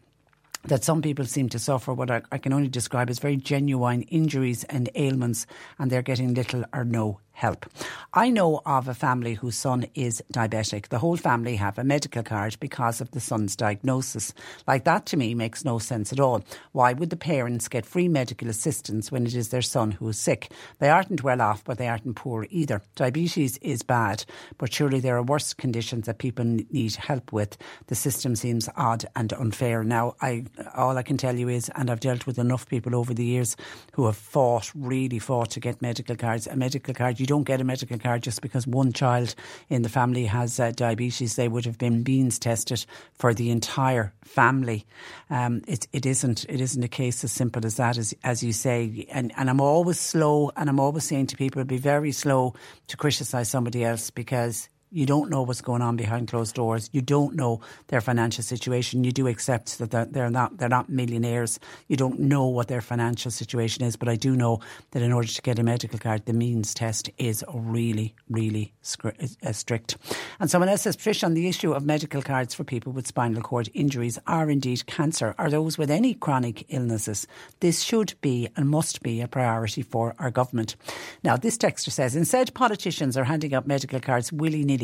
that some people seem to suffer what I, I can only describe as very genuine injuries and ailments, and they're getting little or no help. I know of a family whose son is diabetic. The whole family have a medical card because of the son's diagnosis. Like that to me makes no sense at all. Why would the parents get free medical assistance when it is their son who is sick? They aren't well off, but they aren't poor either. Diabetes is bad, but surely there are worse conditions that people need help with. The system seems odd and unfair. Now, I all I can tell you is, and I've dealt with enough people over the years who have fought, really fought to get medical cards. A medical card you don't get a medical card just because one child in the family has uh, diabetes. They would have been beans tested for the entire family. Um, it, it isn't. It isn't a case as simple as that, as as you say. And and I'm always slow, and I'm always saying to people, be very slow to criticise somebody else because You don't know what's going on behind closed doors. You don't know their financial situation. You do accept that they're, not they're not millionaires. You don't know what their financial situation is, but I do know that in order to get a medical card, the means test is really, really uh, strict. And someone else says, Trish, on the issue of medical cards for people with spinal cord injuries are indeed cancer, or those with any chronic illnesses. This should be and must be a priority for our government. Now, this texter says, instead, politicians are handing out medical cards willy nilly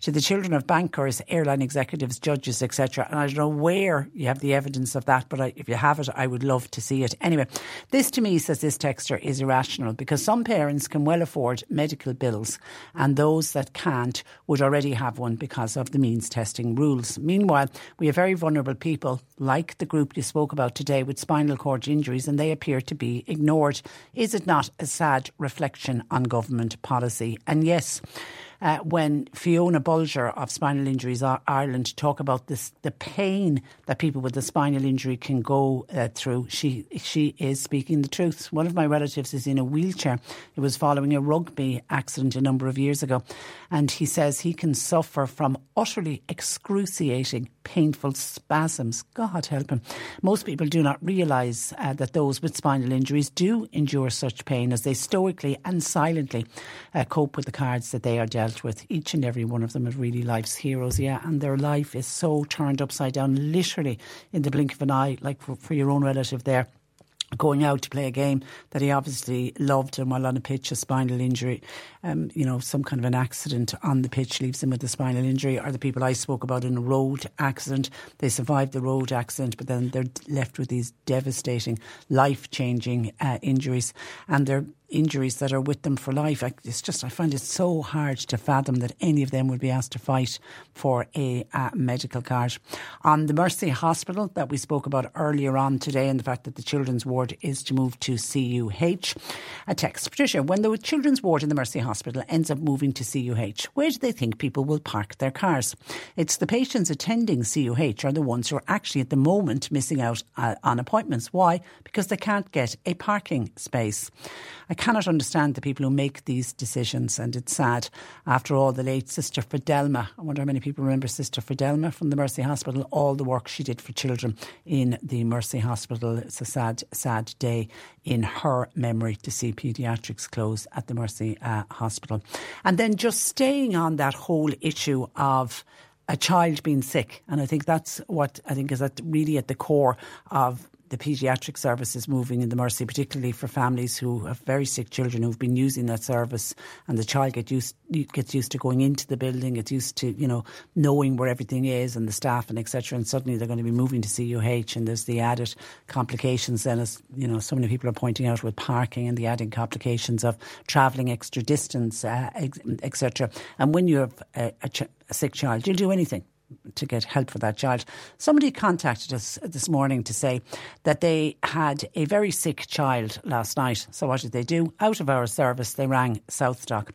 to the children of bankers, airline executives, judges, etc. And I don't know where you have the evidence of that, but I, if you have it, I would love to see it. Anyway, this to me, says this texter, is irrational because some parents can well afford medical bills and those that can't would already have one because of the means testing rules. Meanwhile, we have very vulnerable people like the group you spoke about today with spinal cord injuries and they appear to be ignored. Is it not a sad reflection on government policy? And yes, uh, when Fiona Bolger of Spinal Injuries Ireland talk about this, the pain that people with a spinal injury can go uh, through. She she is speaking the truth. One of my relatives is in a wheelchair. It was following a rugby accident a number of years ago, and he says he can suffer from utterly excruciating, painful spasms. God help him. Most people do not realise uh, that those with spinal injuries do endure such pain as they stoically and silently uh, cope with the cards that they are dealt dealt with. Each and every one of them are really life's heroes, yeah, and their life is so turned upside down, literally in the blink of an eye, like for, for your own relative there going out to play a game that he obviously loved and while on a pitch a spinal injury um, you know some kind of an accident on the pitch leaves him with a spinal injury or the people I spoke about in a road accident they survived the road accident but then they're left with these devastating life changing uh, injuries and they're injuries that are with them for life. It's just, I find it so hard to fathom that any of them would be asked to fight for a, a medical card. On the Mercy Hospital that we spoke about earlier on today, and the fact that the children's ward is to move to CUH, a text. Patricia, when the children's ward in the Mercy Hospital ends up moving to CUH, where do they think people will park their cars? It's the patients attending CUH are the ones who are actually at the moment missing out uh, on appointments. Why? Because they can't get a parking space. I cannot understand the people who make these decisions, and it's sad. After all, the late Sister Fidelma, I wonder how many people remember Sister Fidelma from the Mercy Hospital, all the work she did for children in the Mercy Hospital. It's a sad, sad day in her memory to see paediatrics close at the Mercy uh, Hospital. And then just staying on that whole issue of a child being sick. And I think that's what I think is at really at the core of the paediatric service is moving in the Mercy, particularly for families who have very sick children who've been using that service, and the child get used gets used to going into the building, gets used to you know knowing where everything is and the staff and etc. And suddenly they're going to be moving to CUH, and there's the added complications. Then, as you know, so many people are pointing out with parking and the added complications of travelling extra distance, uh, etc. And when you have a, a, ch- a sick child, you'll do anything to get help for that child. Somebody contacted us this morning to say that they had a very sick child last night. So what did they do? Out of our service, they rang SouthDoc,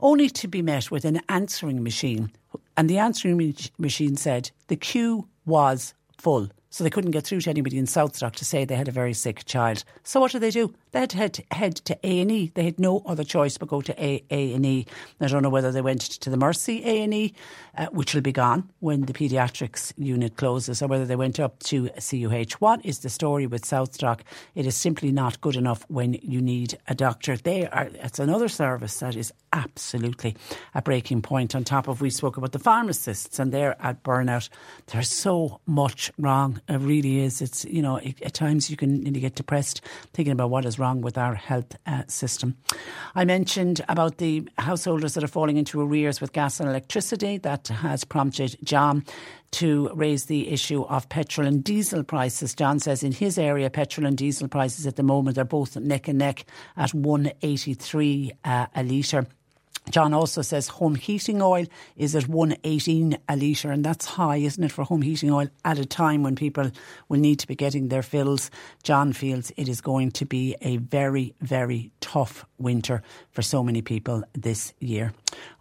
only to be met with an answering machine. And the answering machine said the queue was full. So they couldn't get through to anybody in SouthDoc to say they had a very sick child. So what did they do? They had head, to A&E. They had no other choice but go to A, A&E. I don't know whether they went to the Mercy A&E, uh, which will be gone when the paediatrics unit closes, or whether they went up to CUH. What is the story with SouthDoc? It is simply not good enough when you need a doctor. They are, it's another service that is absolutely a breaking point. On top of, we spoke about the pharmacists and they're at burnout. There's so much wrong it really is. It's, you know, at times you can really get depressed thinking about what is wrong with our health uh, system. I mentioned about the householders that are falling into arrears with gas and electricity. That has prompted John to raise the issue of petrol and diesel prices. John says in his area, petrol and diesel prices at the moment are both neck and neck at 183 uh, a litre. John also says home heating oil is at 118 a litre, and that's high, isn't it, for home heating oil at a time when people will need to be getting their fills. John feels it is going to be a very, very tough winter for so many people this year.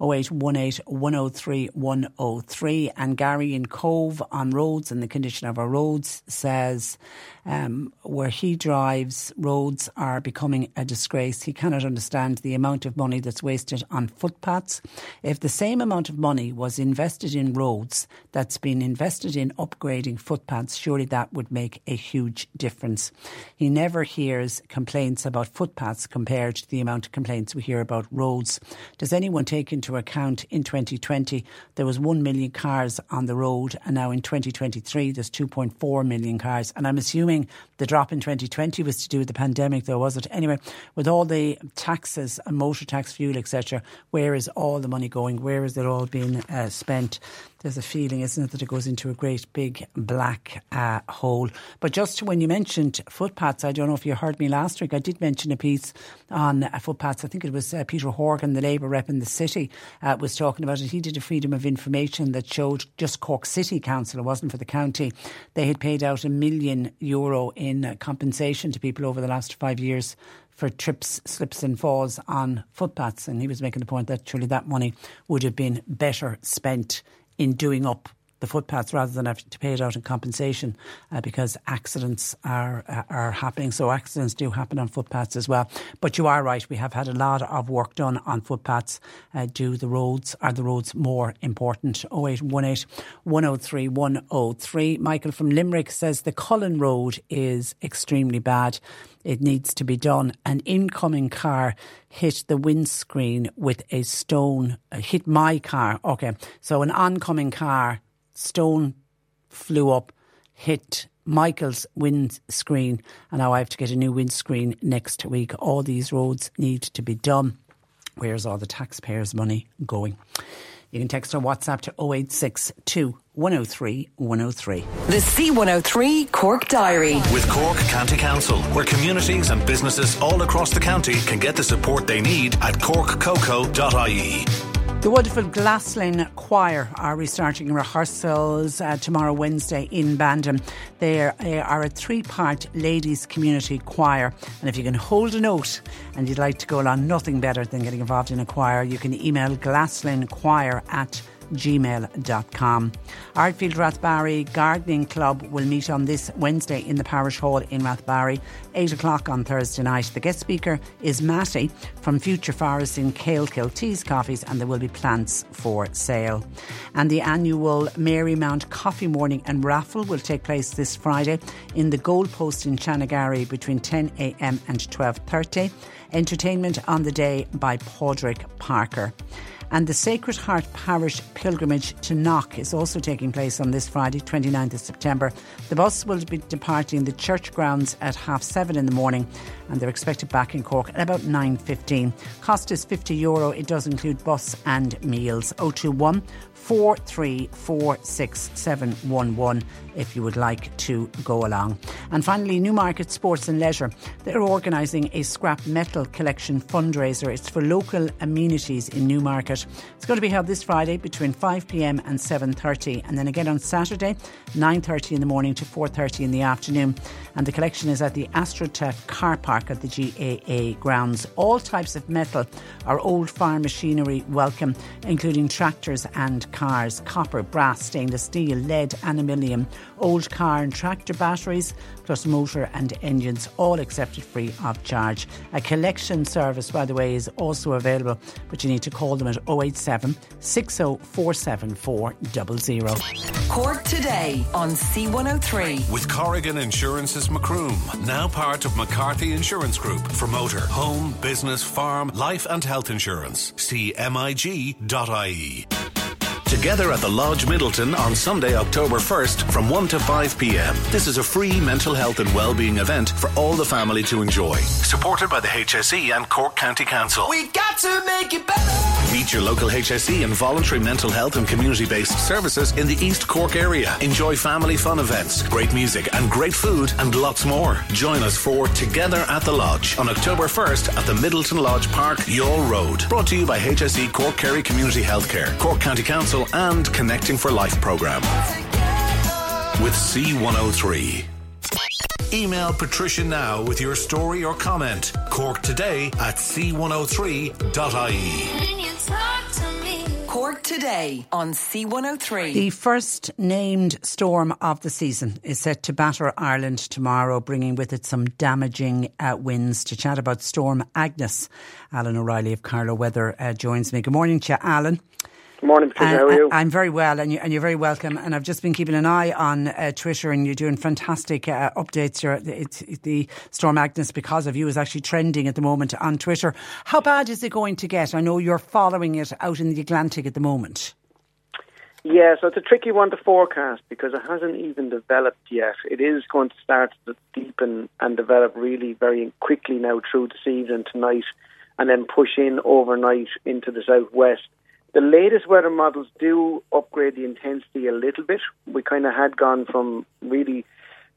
0818 103 103. And Gary in Cobh on roads and the condition of our roads says um, where he drives, roads are becoming a disgrace. He cannot understand the amount of money that's wasted on footpaths. If the same amount of money was invested in roads that's been invested in upgrading footpaths, surely that would make a huge difference. He never hears complaints about footpaths compared to the amount of complaints we hear about roads. Does anyone take into account in 2020 there was 1 million cars on the road and now in 2023 there's 2.4 million cars. And I'm assuming the drop in 2020 was to do with the pandemic though was it? Anyway with all the taxes and motor tax fuel etc where is all the money going? Where is it all being uh, spent there's a feeling, isn't it, that it goes into a great big black uh, hole. But just when you mentioned footpaths, I don't know if you heard me last week, I did mention a piece on uh, footpaths. I think it was uh, Peter Horgan, the Labour rep in the city, uh, was talking about it. He did a freedom of information that showed just Cork City Council, it wasn't for the county, they had paid out a million euro in compensation to people over the last five years for trips, slips and falls on footpaths. And he was making the point that surely that money would have been better spent in doing up the footpaths rather than having to pay it out in compensation uh, because accidents are uh, are happening. So accidents do happen on footpaths as well. But you are right. We have had a lot of work done on footpaths. Uh, do the roads are the roads more important? 0818 103 103. Michael from Limerick says the Cullen Road is extremely bad. It needs to be done. An incoming car hit the windscreen with a stone, uh, hit my car. Okay. So an oncoming car stone flew up, hit Michael's windscreen, and now I have to get a new windscreen next week. All these roads need to be done. Where's all the taxpayers' money going? You can text or WhatsApp to 0862 103 103. The C103 Cork Diary. With Cork County Council, where communities and businesses all across the county can get the support they need at corkcoco.ie. The wonderful Glassline Choir are restarting rehearsals uh, tomorrow, Wednesday, in Bandon. They are, they are a three part ladies' community choir. And if you can hold a note and you'd like to go along, nothing better than getting involved in a choir, you can email glasslinechoir at gmail.com. Ardfield Rathbarry Gardening Club will meet on this Wednesday in the Parish Hall in Rathbarry, 8 o'clock on Thursday night. The guest speaker is Matty from Future Forest in Kealkill Teas Coffees, and there will be plants for sale. And the annual Marymount Coffee Morning and Raffle will take place this Friday in the Goalpost in Chanagary between 10am and 12.30. Entertainment on the day by Padraig Parker. And the Sacred Heart Parish pilgrimage to Knock is also taking place on this Friday, 29th of September. The bus will be departing the church grounds at half seven in the morning and they're expected back in Cork at about 9.15. Cost is 50 euro. It does include bus and meals. 021 434611 if you would like to go along. And finally, Newmarket Sports and Leisure. They're organising a scrap metal collection fundraiser. It's for local amenities in Newmarket. It's going to be held this Friday between 5pm and 7.30 and then again on Saturday 9.30 in the morning to 4.30 in the afternoon. And the collection is at the AstroTurf car park at the GAA grounds. All types of metal or old farm machinery welcome, including tractors and cars, copper, brass, stainless steel, lead, and aluminium, old car and tractor batteries, plus motor and engines, all accepted free of charge. A collection service, by the way, is also available, but you need to call them at 087 6047400. Cork today on C103. With Corrigan Insurance's Macroom, now part of McCarthy Insurance Group for motor, home, business, farm, life, and health insurance. See MIG.ie. Together at the Lodge Midleton on Sunday, October 1st from 1 to 5 p.m. This is a free mental health and well-being event for all the family to enjoy. Supported by the HSE and Cork County Council. We got to make it better. Meet your local HSE and voluntary mental health and community-based services in the East Cork area. Enjoy family fun events, great music and great food and lots more. Join us for Together at the Lodge on October 1st at the Midleton Lodge Park, Youghal Road. Brought to you by HSE Cork Kerry Community Healthcare, Cork County Council and Connecting for Life programme. With C103. Email Patricia now with your story or comment. Cork today at c103.ie. Cork Cork today on C103. The first named storm of the season is set to batter Ireland tomorrow, bringing with it some damaging uh, winds. To chat about Storm Agnes, Alan O'Reilly of Carlow Weather uh, joins me. Good morning to Alan. Morning, Patricia. How are you? I'm very well, and, you, and you're very welcome. And I've just been keeping an eye on uh, Twitter, and you're doing fantastic uh, updates. You're, it's, it's the Storm Agnes, because of you, is actually trending at the moment on Twitter. How bad is it going to get? I know you're following it out in the Atlantic at the moment. Yeah, so it's a tricky one to forecast because it hasn't even developed yet. It is going to start to deepen and develop really very quickly now through this evening tonight, and then push in overnight into the southwest. The latest weather models do upgrade the intensity a little bit. We kind of had gone from really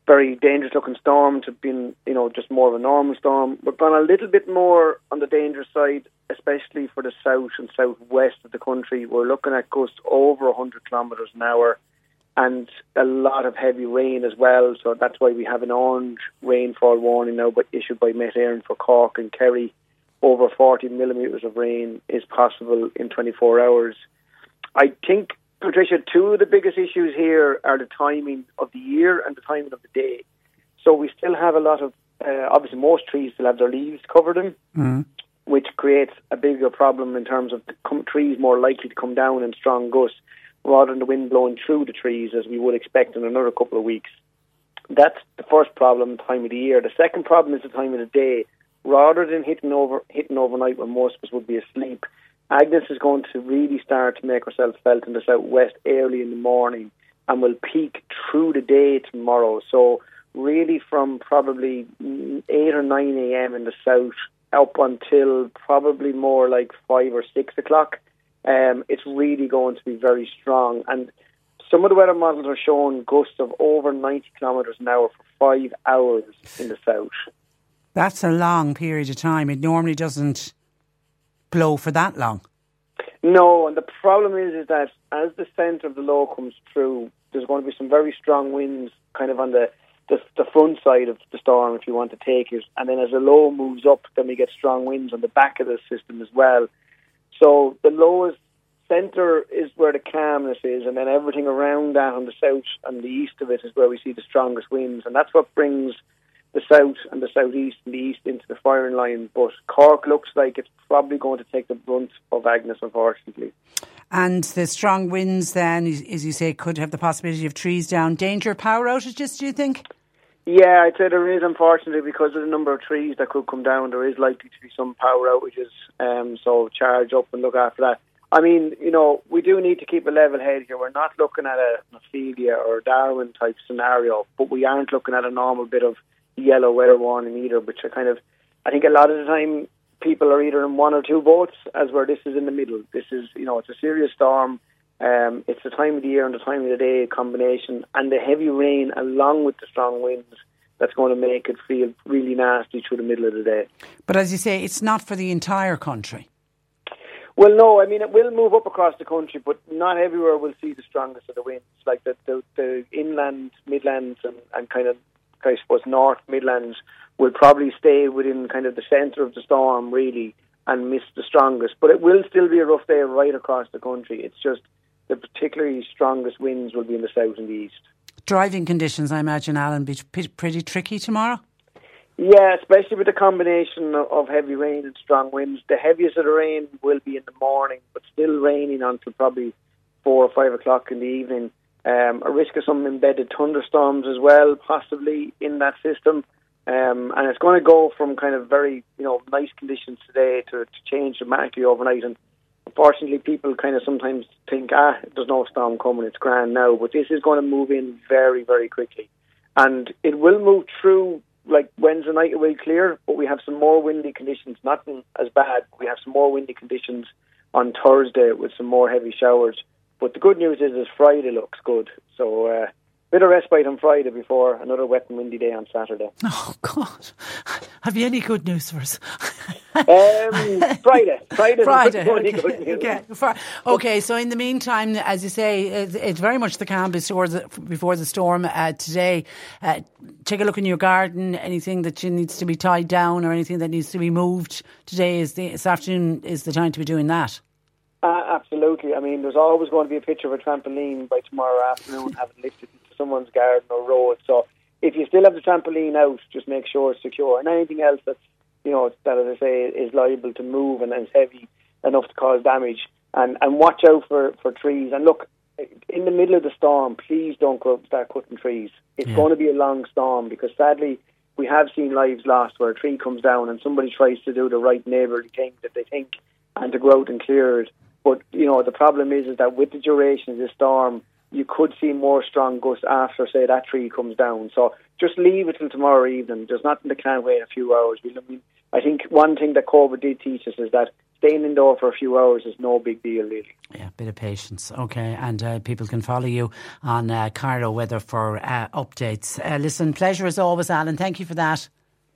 very dangerous looking storm to being, you know, just more of a normal storm. We've gone a little bit more on the dangerous side, especially for the south and southwest of the country. We're looking at gusts over 100 kilometres an hour and a lot of heavy rain as well. So that's why we have an orange rainfall warning now but issued by Met Éireann for Cork and Kerry over 40 millimetres of rain is possible in 24 hours. I think, Patricia, two of the biggest issues here are the timing of the year and the timing of the day. So we still have a lot of, uh, obviously, most trees still have their leaves covered in, Mm. which creates a bigger problem in terms of trees more likely to come down in strong gusts rather than the wind blowing through the trees as we would expect in another couple of weeks. That's the first problem, time of the year. The second problem is the time of the day rather than hitting over hitting overnight when most of us would be asleep, Agnes is going to really start to make herself felt in the southwest early in the morning and will peak through the day tomorrow. So really from probably eight or nine a.m. in the south up until probably more like five or six o'clock. Um, it's really going to be very strong and. Some of the weather models are showing gusts of over 90 kilometres an hour for five hours in the south. That's a long period of time. It normally doesn't blow for that long. No, and the problem is is that as the centre of the low comes through, there's going to be some very strong winds kind of on the, the the front side of the storm if you want to take it. And then as the low moves up, then we get strong winds on the back of the system as well. So the lowest centre is where the calmness is, and then everything around that on the south and the east of it is where we see the strongest winds, and that's what brings the south and the southeast and the east into the firing line. But Cork looks like it's probably going to take the brunt of Agnes, unfortunately. And the strong winds, then, as you say, could have the possibility of trees down. Danger power outages, do you think? Yeah, I'd say there is, unfortunately, because of the number of trees that could come down, there is likely to be some power outages. Um, so charge up and look after that. I mean, you know, we do need to keep a level head here. We're not looking at a Ophelia or Darwin type scenario, but we aren't looking at a normal bit of yellow weather warning either, which are kind of, I think a lot of the time people are either in one or two boats, as where this is in the middle. This is, you know, it's a serious storm. Um, it's the time of the year and the time of the day combination, and the heavy rain along with the strong winds that's going to make it feel really nasty through the middle of the day. But as you say, it's not for the entire country. Well, no, I mean it will move up across the country, but not everywhere will see the strongest of the winds. Like the the, the inland, Midlands, and, and kind of, I suppose, North Midlands will probably stay within kind of the centre of the storm, really, and miss the strongest. But it will still be a rough day right across the country. It's just the particularly strongest winds will be in the south and the east. Driving conditions, I imagine, Alan, be pretty tricky tomorrow. Yeah, especially with the combination of heavy rain and strong winds. The heaviest of the rain will be in the morning, but still raining until probably four or five o'clock in the evening. Um, a risk of some embedded thunderstorms as well, possibly in that system. Um, and it's going to go from kind of very, you know, nice conditions today to, to change dramatically overnight. And unfortunately, people kind of sometimes think, ah, there's no storm coming, it's grand now. But this is going to move in very, very quickly. And it will move through like Wednesday night it will clear, but we have some more windy conditions. Nothing as bad. We have some more windy conditions on Thursday with some more heavy showers. But the good news is, is Friday looks good. So uh, bit of respite on Friday before another wet and windy day on Saturday. Oh God! Have you any good news for us? um, Friday, Friday, Friday. Okay. okay. For- okay. So in the meantime, as you say, it's, it's very much the calm before the, before the storm uh, today. Uh, take a look in your garden. Anything that needs to be tied down or anything that needs to be moved today is the, this afternoon is the time to be doing that. Uh, absolutely. I mean, there's always going to be a picture of a trampoline by tomorrow afternoon, having lifted into someone's garden or road. So if you still have the trampoline out, just make sure it's secure. And anything else that's, you know, that as I say is liable to move and is heavy enough to cause damage. And and watch out for for trees. And look, in the middle of the storm, please don't go start cutting trees. It's Yeah. going to be a long storm because sadly we have seen lives lost where a tree comes down and somebody tries to do the right neighbourly thing that they think and to go out and clear it. But you know the problem is is that with the duration of the storm, you could see more strong gusts after say that tree comes down. So just leave it till tomorrow evening. There's nothing that can't wait a few hours. I, mean, I think one thing that COVID did teach us is that staying indoor for a few hours is no big deal really. Yeah, bit of patience. Okay, and uh, people can follow you on uh, Carlow Weather for uh, updates. Uh, listen, pleasure as always, Alan. Thank you for that.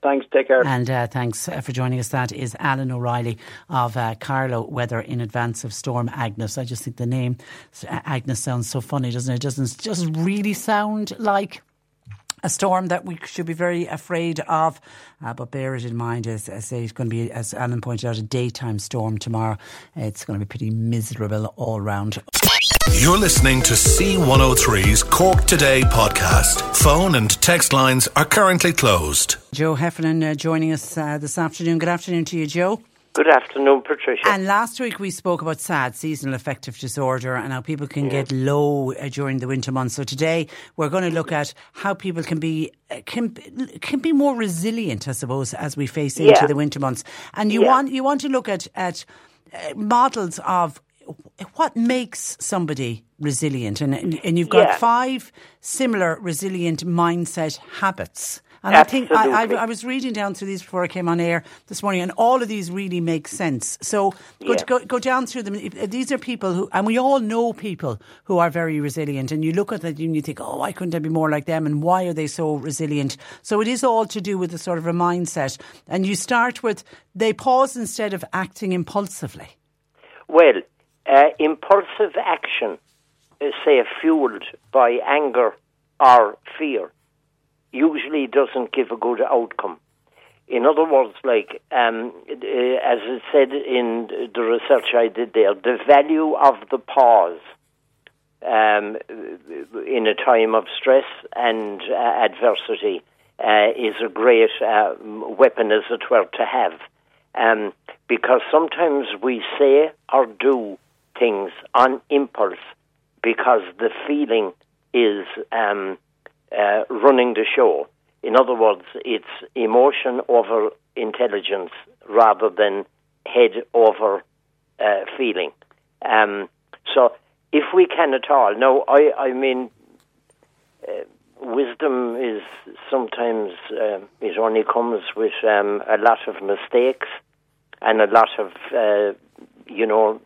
Thanks, take care. And uh, thanks uh, for joining us. That is Alan O'Reilly of uh, Carlow Weather in advance of Storm Agnes. I just think the name uh, Agnes sounds so funny, doesn't it? It doesn't doesn't really sound like a storm that we should be very afraid of. Uh, but bear it in mind, as I say, it's going to be, as Alan pointed out, a daytime storm tomorrow. It's going to be pretty miserable all round. You're listening to C103's Cork Today podcast. Phone and text lines are currently closed. Joe Heffernan uh, joining us uh, this afternoon. Good afternoon to you, Joe. Good afternoon, Patricia. And last week we spoke about SAD, seasonal affective disorder, and how people can get low uh, during the winter months. So today we're going to look at how people can be uh, can can be more resilient, I suppose, as we face into the winter months. And you Yeah. want you want to look at at uh, models of what makes somebody resilient, and and, you've got Yeah. five similar resilient mindset habits. And I think I, I, I was reading down through these before I came on air this morning, and all of these really make sense. So go, Yeah. go, go down through them. These are people who, and we all know people who are very resilient, and you look at them and you think, oh, why couldn't I be more like them? And why are they so resilient? So it is all to do with the sort of a mindset. And you start with they pause instead of acting impulsively. Well, uh, impulsive action, uh, say fueled by anger or fear, usually doesn't give a good outcome. In other words, like um, uh, as it said in the research I did there, the value of the pause um, in a time of stress and uh, adversity uh, is a great uh, weapon, as it were, to have. Um, because sometimes we say or do things on impulse because the feeling is um, uh, running the show. In other words, it's emotion over intelligence rather than head over uh, feeling. Um, so, if we can at all, now, I, I mean, uh, wisdom is sometimes uh, it only comes with um, a lot of mistakes and a lot of uh, you know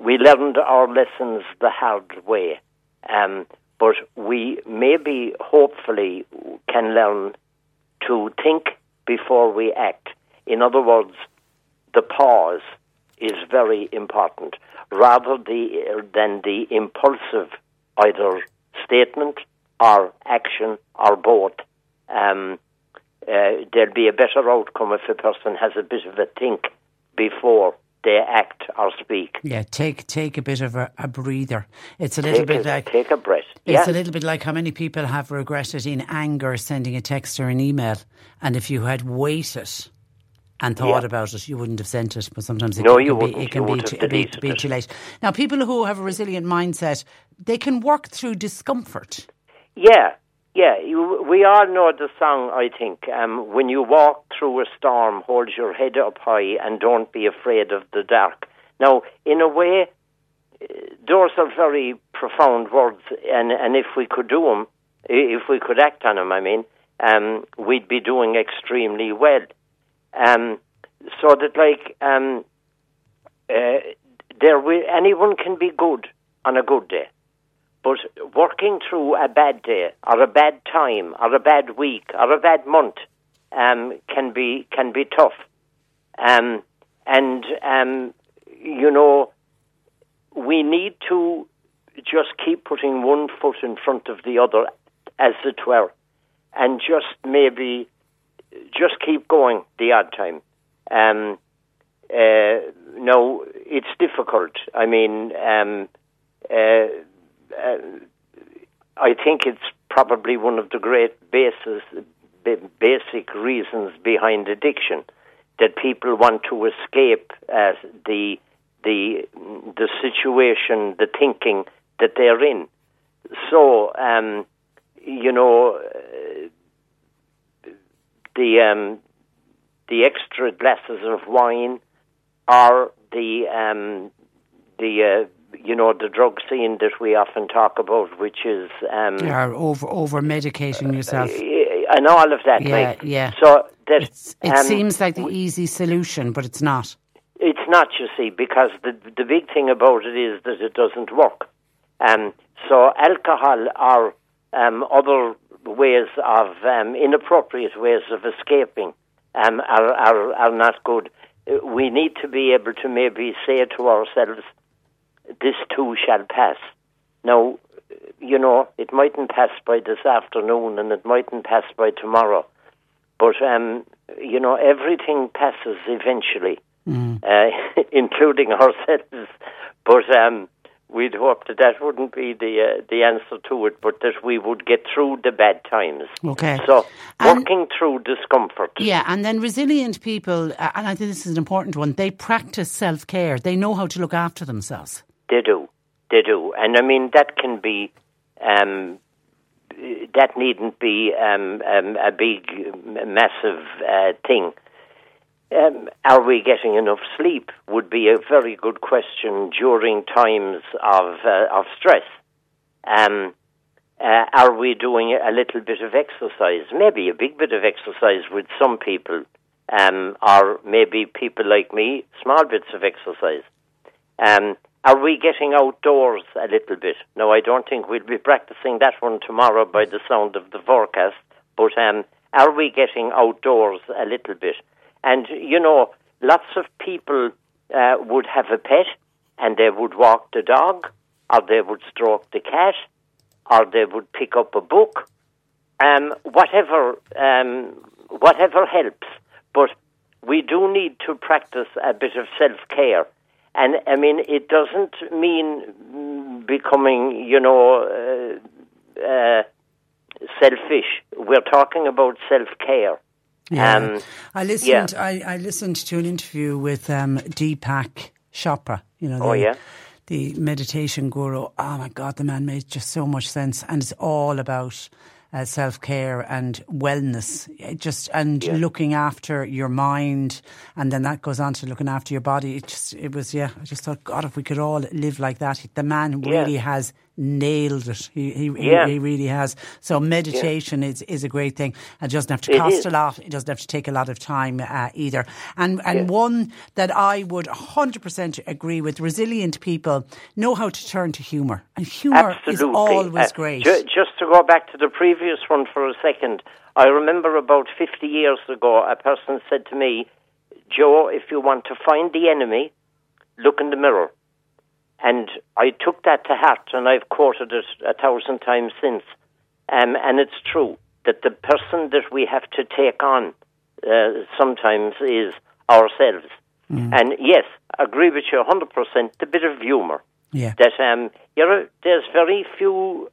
we learned our lessons the hard way um, but we maybe hopefully can learn to think before we act in other words the pause is very important rather the, than the impulsive either statement or action or both. Um, uh, there'll be a better outcome if a person has a bit of a think before they act or speak. Yeah, take take a bit of a, a breather. It's a little Take bit a, like take a breath. It's yeah. a little bit like how many people have regretted in anger sending a text or an email, and if you had waited and thought Yeah. about it, you wouldn't have sent it. But sometimes it No, can, you be, it can You be, too, be, be too late. Now, people who have a resilient mindset, they can work through discomfort. Yeah, yeah. You, we all know the song, I think. Um, when you walk through a storm, hold your head up high and don't be afraid of the dark. Now, in a way, uh, those are very profound words, and, and if we could do them, if we could act on them, I mean, um, we'd be doing extremely well. Um, so that, like, um, uh, there will, anyone can be good on a good day. But working through a bad day or a bad time or a bad week or a bad month um, can be can be tough. Um, and um, you know, we need to just keep putting one foot in front of the other, as it were, and just maybe just keep going the odd time. Um, uh, no, it's difficult. I mean, um, uh, uh, I think it's probably one of the great basis, basic reasons behind addiction that people want to escape uh, the the the situation, the thinking that they're in. So, um, you know, uh, the um, the extra glasses of wine, are the um, the uh, you know the drug scene that we often talk about, which is um, yeah, over over medicating yourself, and all of that. Yeah, like. yeah. So that it um, seems like the easy solution, but it's not. It's not, you see, because the the big thing about it is that it doesn't work. Um, so alcohol or um, other ways of um, inappropriate ways of escaping um, are, are are not good. We need to be able to maybe say to ourselves, "This too shall pass." Now, you know, it mightn't pass by this afternoon, and it mightn't pass by tomorrow, but um, you know, everything passes eventually mm. uh, including ourselves. But um, we'd hope that that wouldn't be the uh, the answer to it, but that we would get through the bad times. Okay. So working through discomfort. Yeah, and then resilient people, uh, and I think this is an important one. They practice self care. They know how to look after themselves. They do. They do, and I mean that can be. Um, that needn't be um, um, a big, massive uh, thing. Um, are we getting enough sleep? Would be a very good question during times of uh, of stress. Um, uh, are we doing a little bit of exercise? Maybe a big bit of exercise with some people, um, or maybe people like me, small bits of exercise. Are we getting outdoors a little bit? No, I don't think we'll be practicing that one tomorrow by the sound of the forecast. But um, are we getting outdoors a little bit? And, you know, lots of people uh, would have a pet and they would walk the dog, or they would stroke the cat, or they would pick up a book. Um, whatever, um, whatever helps. But we do need to practice a bit of self care. And I mean, it doesn't mean becoming, you know, uh, uh, selfish. We're talking about self care. Yeah. Um, I listened. Yeah. I, I, listened to an interview with um, Deepak Chopra. You know. The, oh yeah. The meditation guru. Oh my God, the man made just so much sense, and it's all about uh, self care and wellness. Just and yeah. looking after your mind, and then that goes on to looking after your body. It just it was yeah. I just thought, God, if we could all live like that, the man really has nailed it. He he, yeah. he, he really has. So meditation is, is a great thing. It doesn't have to cost a lot. It doesn't have to take a lot of time uh, either. And and one that I would hundred percent agree with: resilient people know how to turn to humour, and humour is always uh, great. Ju- just to go back to the previous one for a second, I remember about fifty years ago, a person said to me, "Joe, if you want to find the enemy, look in the mirror." And I took that to heart, and I've quoted it a thousand times since. Um, and it's true that the person that we have to take on uh, sometimes is ourselves. Mm. And yes, I agree with you 100%, the bit of humour. Yeah. That um, you know, there's very few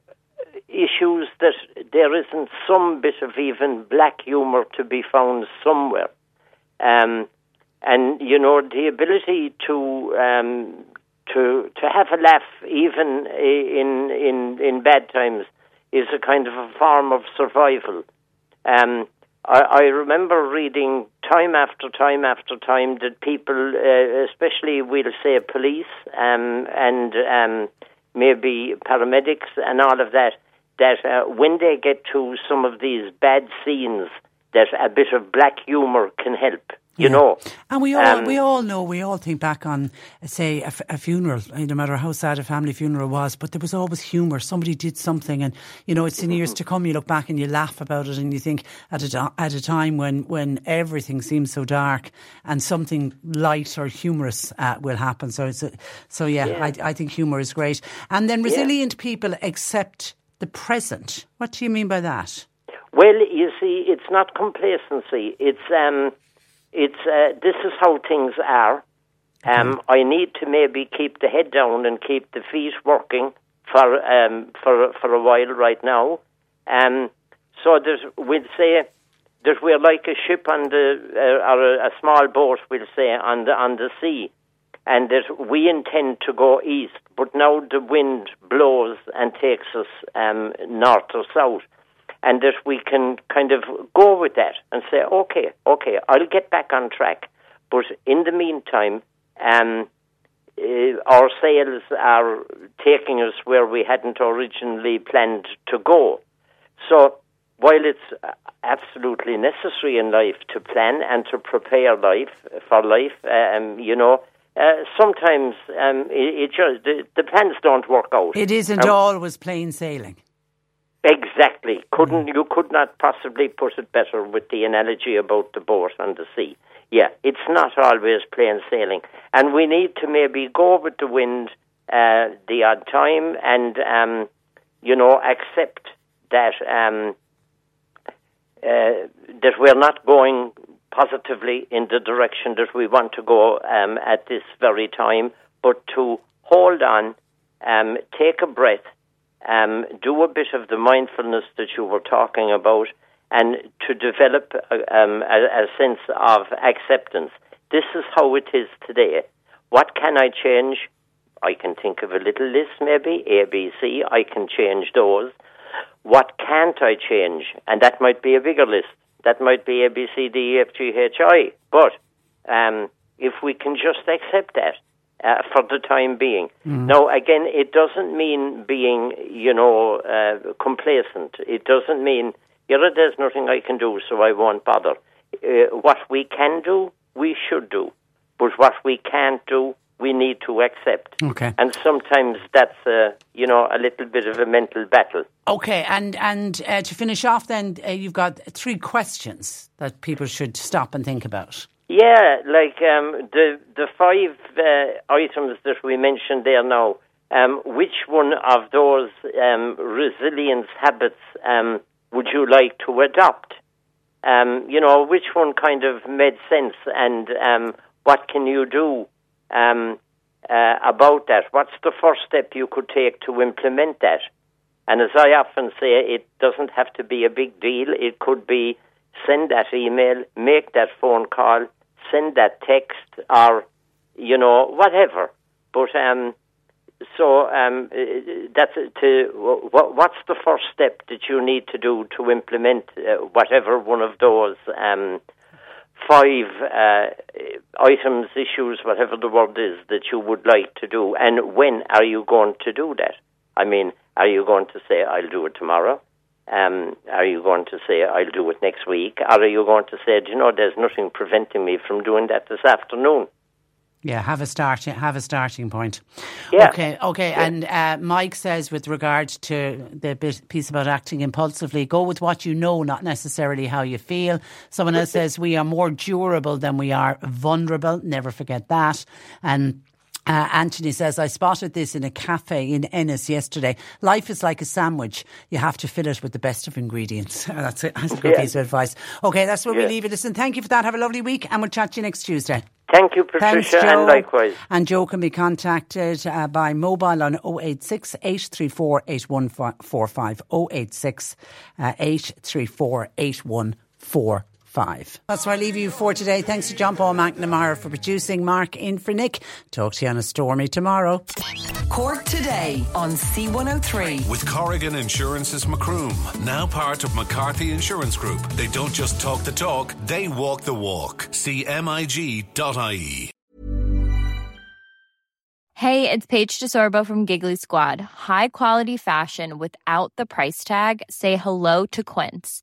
issues that there isn't some bit of even black humour to be found somewhere. Um, and you know the ability to um, to to have a laugh even in in in bad times is a kind of a form of survival. Um, I, I remember reading time after time after time that people, uh, especially we'll say police um, and um, maybe paramedics and all of that, that uh, when they get to some of these bad scenes, that a bit of black humour can help. You Yeah. know, And we all Um, we all know we all think back on say a, f- a funeral, no matter how sad a family funeral was, but there was always humour. Somebody did something, and you know it's in years to come. You look back and you laugh about it, and you think at a at a time when when everything seems so dark, and something light or humorous uh, will happen. So it's a, so yeah, Yeah. I, I think humour is great. And then resilient people accept the present. What do you mean by that? Well, you see, it's not complacency. It's um, it's uh, this is how things are, Um, I need to maybe keep the head down and keep the feet working for um, for for a while right now. Um, so there's, we'd say that we're like a ship on the uh, or a, a small boat, we'll say on the on the sea, and that we intend to go east, but now the wind blows and takes us um, north or south, and that we can kind of go with that and say, okay, okay, I'll get back on track, but in the meantime. Um, uh, our sails are taking us where we hadn't originally planned to go. So while it's absolutely necessary in life to plan and to prepare life for life, um, you know, uh, sometimes um, it, it, just the, the, plans don't work out. It isn't um, always plain sailing. Exactly. Couldn't mm. you could not possibly put it better with the analogy about the boat on the sea. Yeah, it's not always plain sailing, and we need to maybe go with the wind uh, the odd time, and um, you know accept that um, uh, that we're not going positively in the direction that we want to go um, at this very time, but to hold on, um, take a breath, um, do a bit of the mindfulness that you were talking about and to develop a, um, a, a sense of acceptance. This is how it is today. What can I change? I can think of a little list, maybe A, B, C. I can change those. What can't I change? And that might be a bigger list. That might be A, B, C, D, E, F, G, H, I. But um, if we can just accept that uh, for the time being. Mm. Now, again, it doesn't mean being, you know, uh, complacent. It doesn't mean you know, there's nothing I can do, so I won't bother. Uh, what we can do, we should do. But what we can't do, we need to accept. Okay. And sometimes that's, uh, you know, a little bit of a mental battle. Okay, and and uh, to finish off, then uh, you've got three questions that people should stop and think about. Yeah, like um, the the five uh, items that we mentioned there now. Um, which one of those um, resilience habits um, would you like to adopt? Um, you know, which one kind of made sense and um, what can you do uh, about that? What's the first step you could take to implement that? And as I often say, it doesn't have to be a big deal. It could be send that email, make that phone call, send that text, or, you know, whatever. But um, so um, that's to what, what's the first step that you need to do to implement uh, whatever one of those um, five uh, items, issues, whatever the word is that you would like to do, and when are you going to do that? I mean, are you going to say I'll do it tomorrow? Um, are you going to say I'll do it next week? Or are you going to say, do you know, there's nothing preventing me from doing that this afternoon? Yeah, have a start. Have a starting point. Yeah. Okay. Okay. Yeah. And uh, Mike says, with regard to the piece about acting impulsively, go with what you know, not necessarily how you feel. Someone else says we are more durable than we are vulnerable. Never forget that. And uh, Anthony says, I spotted this in a cafe in Ennis yesterday. Life is like a sandwich. You have to fill it with the best of ingredients. that's, it. that's a good yeah. piece of advice. Okay, that's where yeah. we leave it. Listen, thank you for that. Have a lovely week, and we'll chat to you next Tuesday. Thank you, Patricia, Thanks, and likewise. And Joe can be contacted uh, by mobile on 086 834 8145. 086 uh, 834 8145 five. That's where I leave you for today. Thanks to John Paul McNamara for producing. Mark in for Nick. Talk to you on a stormy tomorrow. Cork today on C103. With Corrigan Insurance's Macroom, now part of McCarthy Insurance Group. They don't just talk the talk, they walk the walk. CMIG.ie. Hey, it's Paige DeSorbo from Giggly Squad. High quality fashion without the price tag? Say hello to Quince.